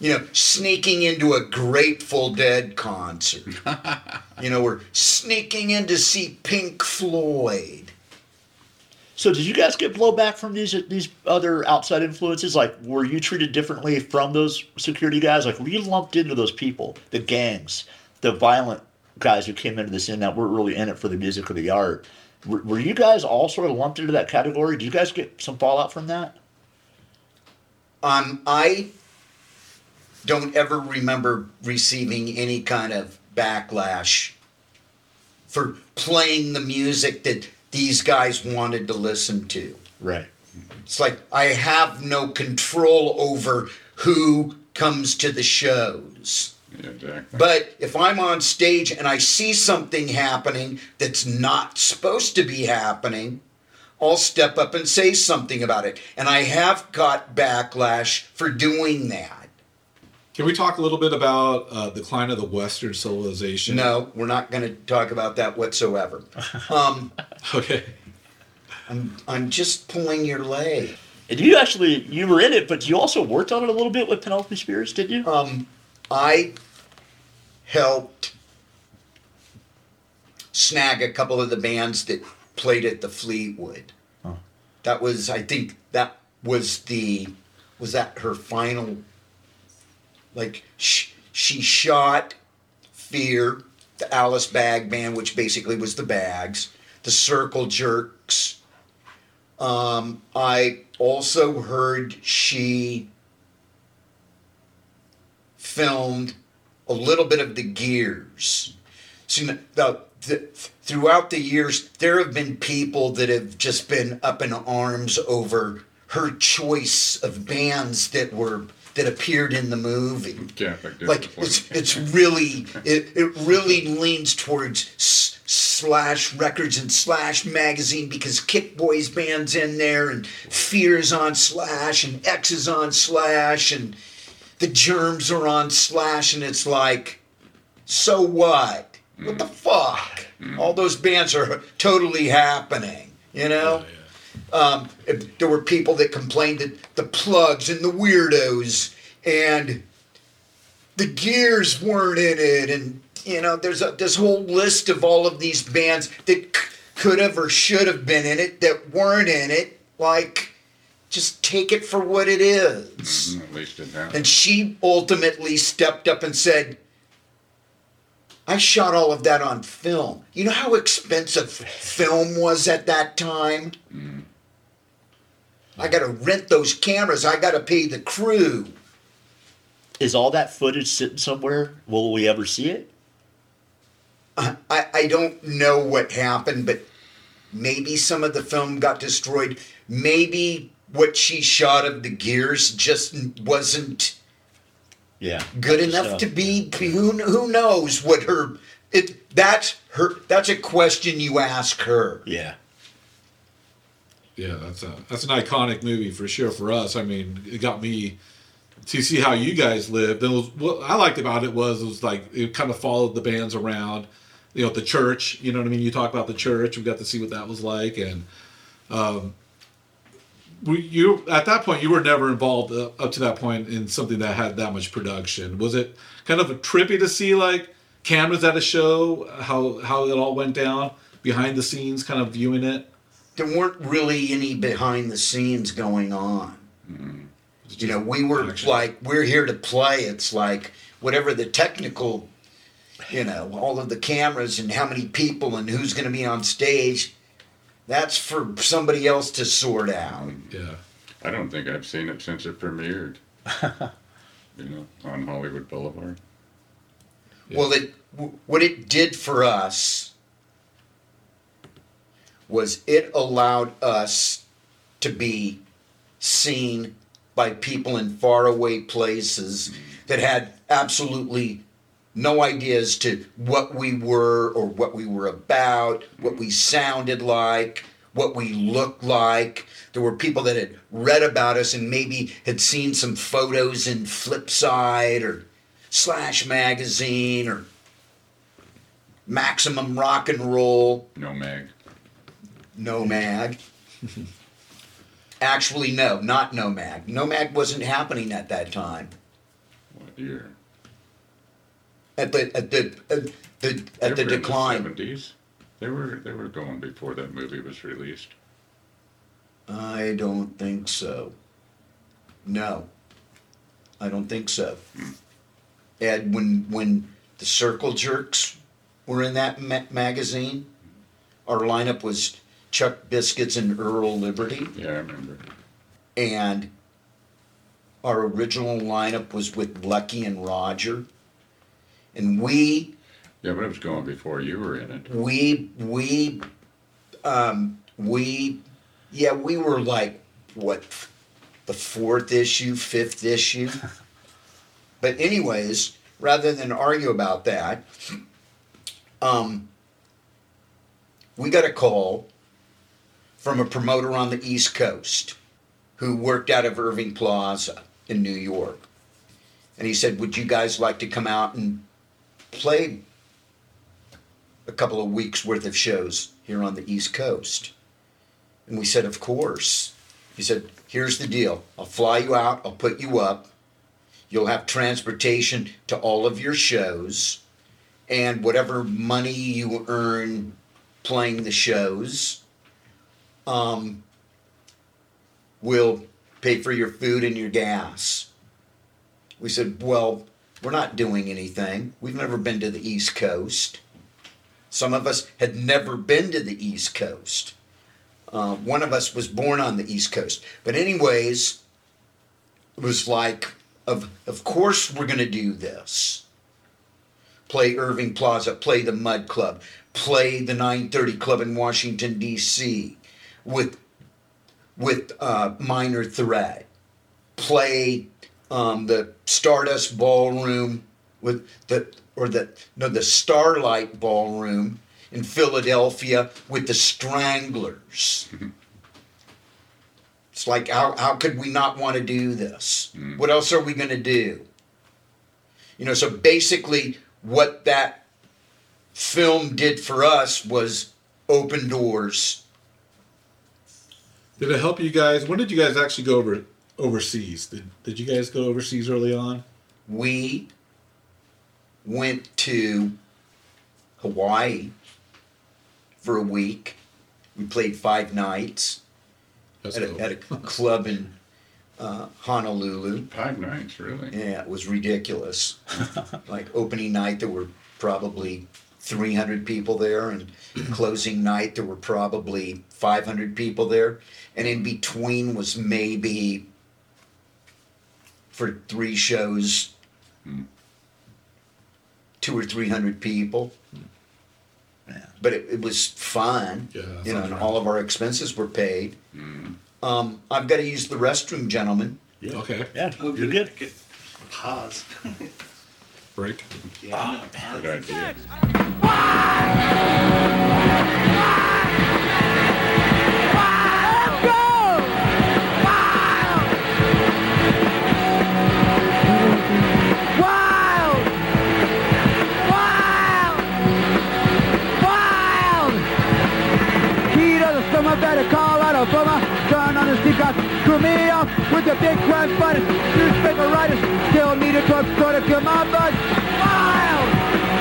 You know, sneaking into a Grateful Dead concert. you know, we're sneaking in to see Pink Floyd. So did you guys get blowback from these these other outside influences? Like, were you treated differently from those security guys? Like, were you lumped into those people, the gangs, the violent guys who came into this scene that weren't really in it for the music or the art? Were, were you guys all sort of lumped into that category? Did you guys get some fallout from that? Um, I don't ever remember receiving any kind of backlash for playing the music that these guys wanted to listen to. Right. It's like I have no control over who comes to the shows. Yeah, exactly. But if I'm on stage and I see something happening that's not supposed to be happening, I'll step up and say something about it. And I have got backlash for doing that. Can we talk a little bit about uh, decline of the Western civilization? No, we're not going to talk about that whatsoever. Um, Okay. I'm, I'm just pulling your leg. And you actually you were in it, but you also worked on it a little bit with Penelope Spheeris, did you? Um, I helped snag a couple of the bands that played at the Fleetwood. That was, I think, that was the, was that her final? Like, sh- she shot Fear, the Alice Bag Band, which basically was the Bags, the Circle Jerks. Um, I also heard she filmed a little bit of the gears. See, the, the, throughout the years, there have been people that have just been up in arms over her choice of bands that were that appeared in the movie. Catholic Like it's it's really it, it really leans towards s- slash records and slash magazine because Kickboy's bands in there and Fears on slash and X is on slash and the Germs are on slash and it's like so what? What the fuck? All those bands are totally happening, you know? um, if there were people that complained that the Plugz and the weirdos and the gears weren't in it and you know there's a this whole list of all of these bands that c- could have or should have been in it that weren't in it like just take it for what it is Mhm, At least it happened. and she ultimately stepped up and said I shot all of that on film. You know how expensive film was at that time? I got to rent those cameras. I got to pay the crew. Is all that footage sitting somewhere? Will we ever see it? I, I don't know what happened, but maybe some of the film got destroyed. Maybe what she shot of the gears just wasn't Yeah. good enough So, to be. Who who knows what her it that's her that's a question you ask her. Yeah. Yeah, that's a that's an iconic movie for sure for us. I mean, it got me to see how you guys lived. And was, what I liked about it was it was like it kind of followed the bands around, you know, at the church. You know what I mean? You talk about the church. We got to see what that was like, and um, we, you at that point you were never involved uh, up to that point in something that had that much production. Was it kind of trippy to see like cameras at a show, how how it all went down behind the scenes, kind of viewing it? There weren't really any behind the scenes going on. You know, we were like, we're here to play. It's like whatever the technical, you know, all of the cameras and how many people and who's going to be on stage. That's for somebody else to sort out. Yeah. I don't think I've seen it since it premiered. you know, on Hollywood Boulevard. Well, it what it did for us was it allowed us to be seen by people in faraway places mm. that had absolutely no idea as to what we were or what we were about, what we sounded like, what we looked like. There were people that had read about us and maybe had seen some photos in Flipside or Slash Magazine or Maximum Rock and Roll, No mag. No Mag. Actually, no, not No Mag. No Mag wasn't happening at that time. What year? At the at the at the at the decline. Seventies. They were they were going before that movie was released. I don't think so. No, I don't think so. Hmm. Ed, when when the Circle Jerks were in that ma- magazine, our lineup was Chuck Biscuits and Earl Liberty, Yeah, I remember. and our original lineup was with Lucky and Roger, and we Yeah, but it was going before you were in it. we we um we yeah we were like what the fourth issue fifth issue but anyways rather than argue about that um we got a call from a promoter on the east coast who worked out of irving plaza in new york and he said would you guys like to come out and play a couple of weeks worth of shows here on the East Coast. And we said, Of course. He said, Here's the deal I'll fly you out, I'll put you up. You'll have transportation to all of your shows. And whatever money you earn playing the shows, um, will pay for your food and your gas. We said, Well, we're not doing anything. We've never been to the East Coast. Some of us had never been to the East Coast. Uh, one of us was born on the East Coast. But, anyways, it was like, of, of course we're going to do this. Play Irving Plaza, play the Mud Club, play the 930 Club in Washington, D.C. with, with uh, Minor Threat, play um, the Stardust Ballroom with the or the no the Starlight Ballroom in Philadelphia with the Stranglers. it's like how how could we not want to do this? What else are we going to do? You know, so basically what that film did for us was open doors. Did it help you guys? When did you guys actually go over overseas? Did, did you guys go overseas early on? we went to Hawaii for a week. We played five nights That's at a, cool. at a club in uh, Honolulu. Five nights, really. Yeah, it was ridiculous. like opening night, there were probably 300 people there, and closing night, there were probably 500 people there. And in between was maybe for three shows, two or 300 people. Yeah, but it, it was fun. Yeah, you know, and right. all of our expenses were paid. Um, I've got to use the restroom, gentlemen. Yeah. Okay. Yeah, you're good. Pause. Break. Yeah. Good idea. Call out a bummer. Turn on seatbelt, screw me off with the big crunch button. Newspaper writers still need a drug store to kill my buzz. Wild!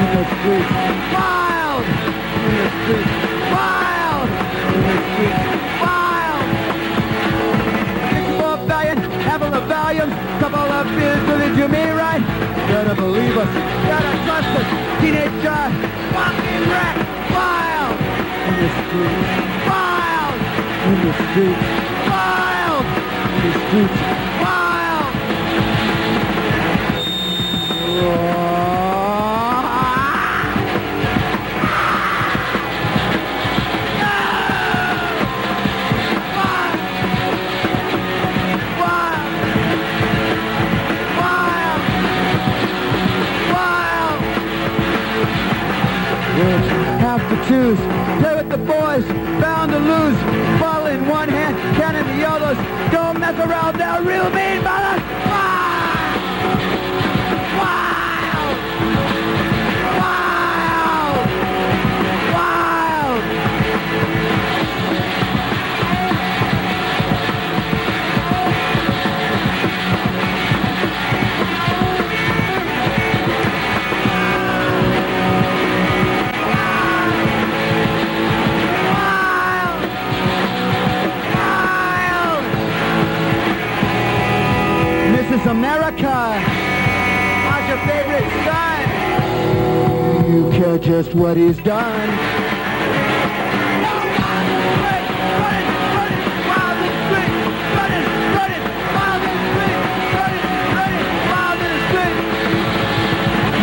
In the streets. Wild! In the streets. Wild! In the streets. Wild! Four billion, apple of volumes, couple of beers to the Jimmy right. Gotta believe us, gotta trust us. Teenage uh, drive, walking wreck, wild. In the streets, wild. In the streets, wild. In the streets, wild. Have to choose. Play with the boys, bound to lose. Ball one hand, cannon the others. Don't mess around, they're real mean brothers. America, how's your favorite son? You care just what he's done.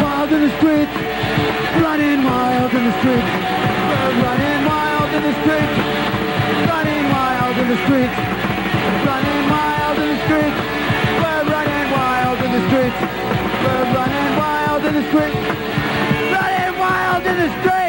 Wild in the streets, running Running wild in the streets, running wild in the streets, running wild in the streets, running wild in the streets, in the street. Running wild in the street.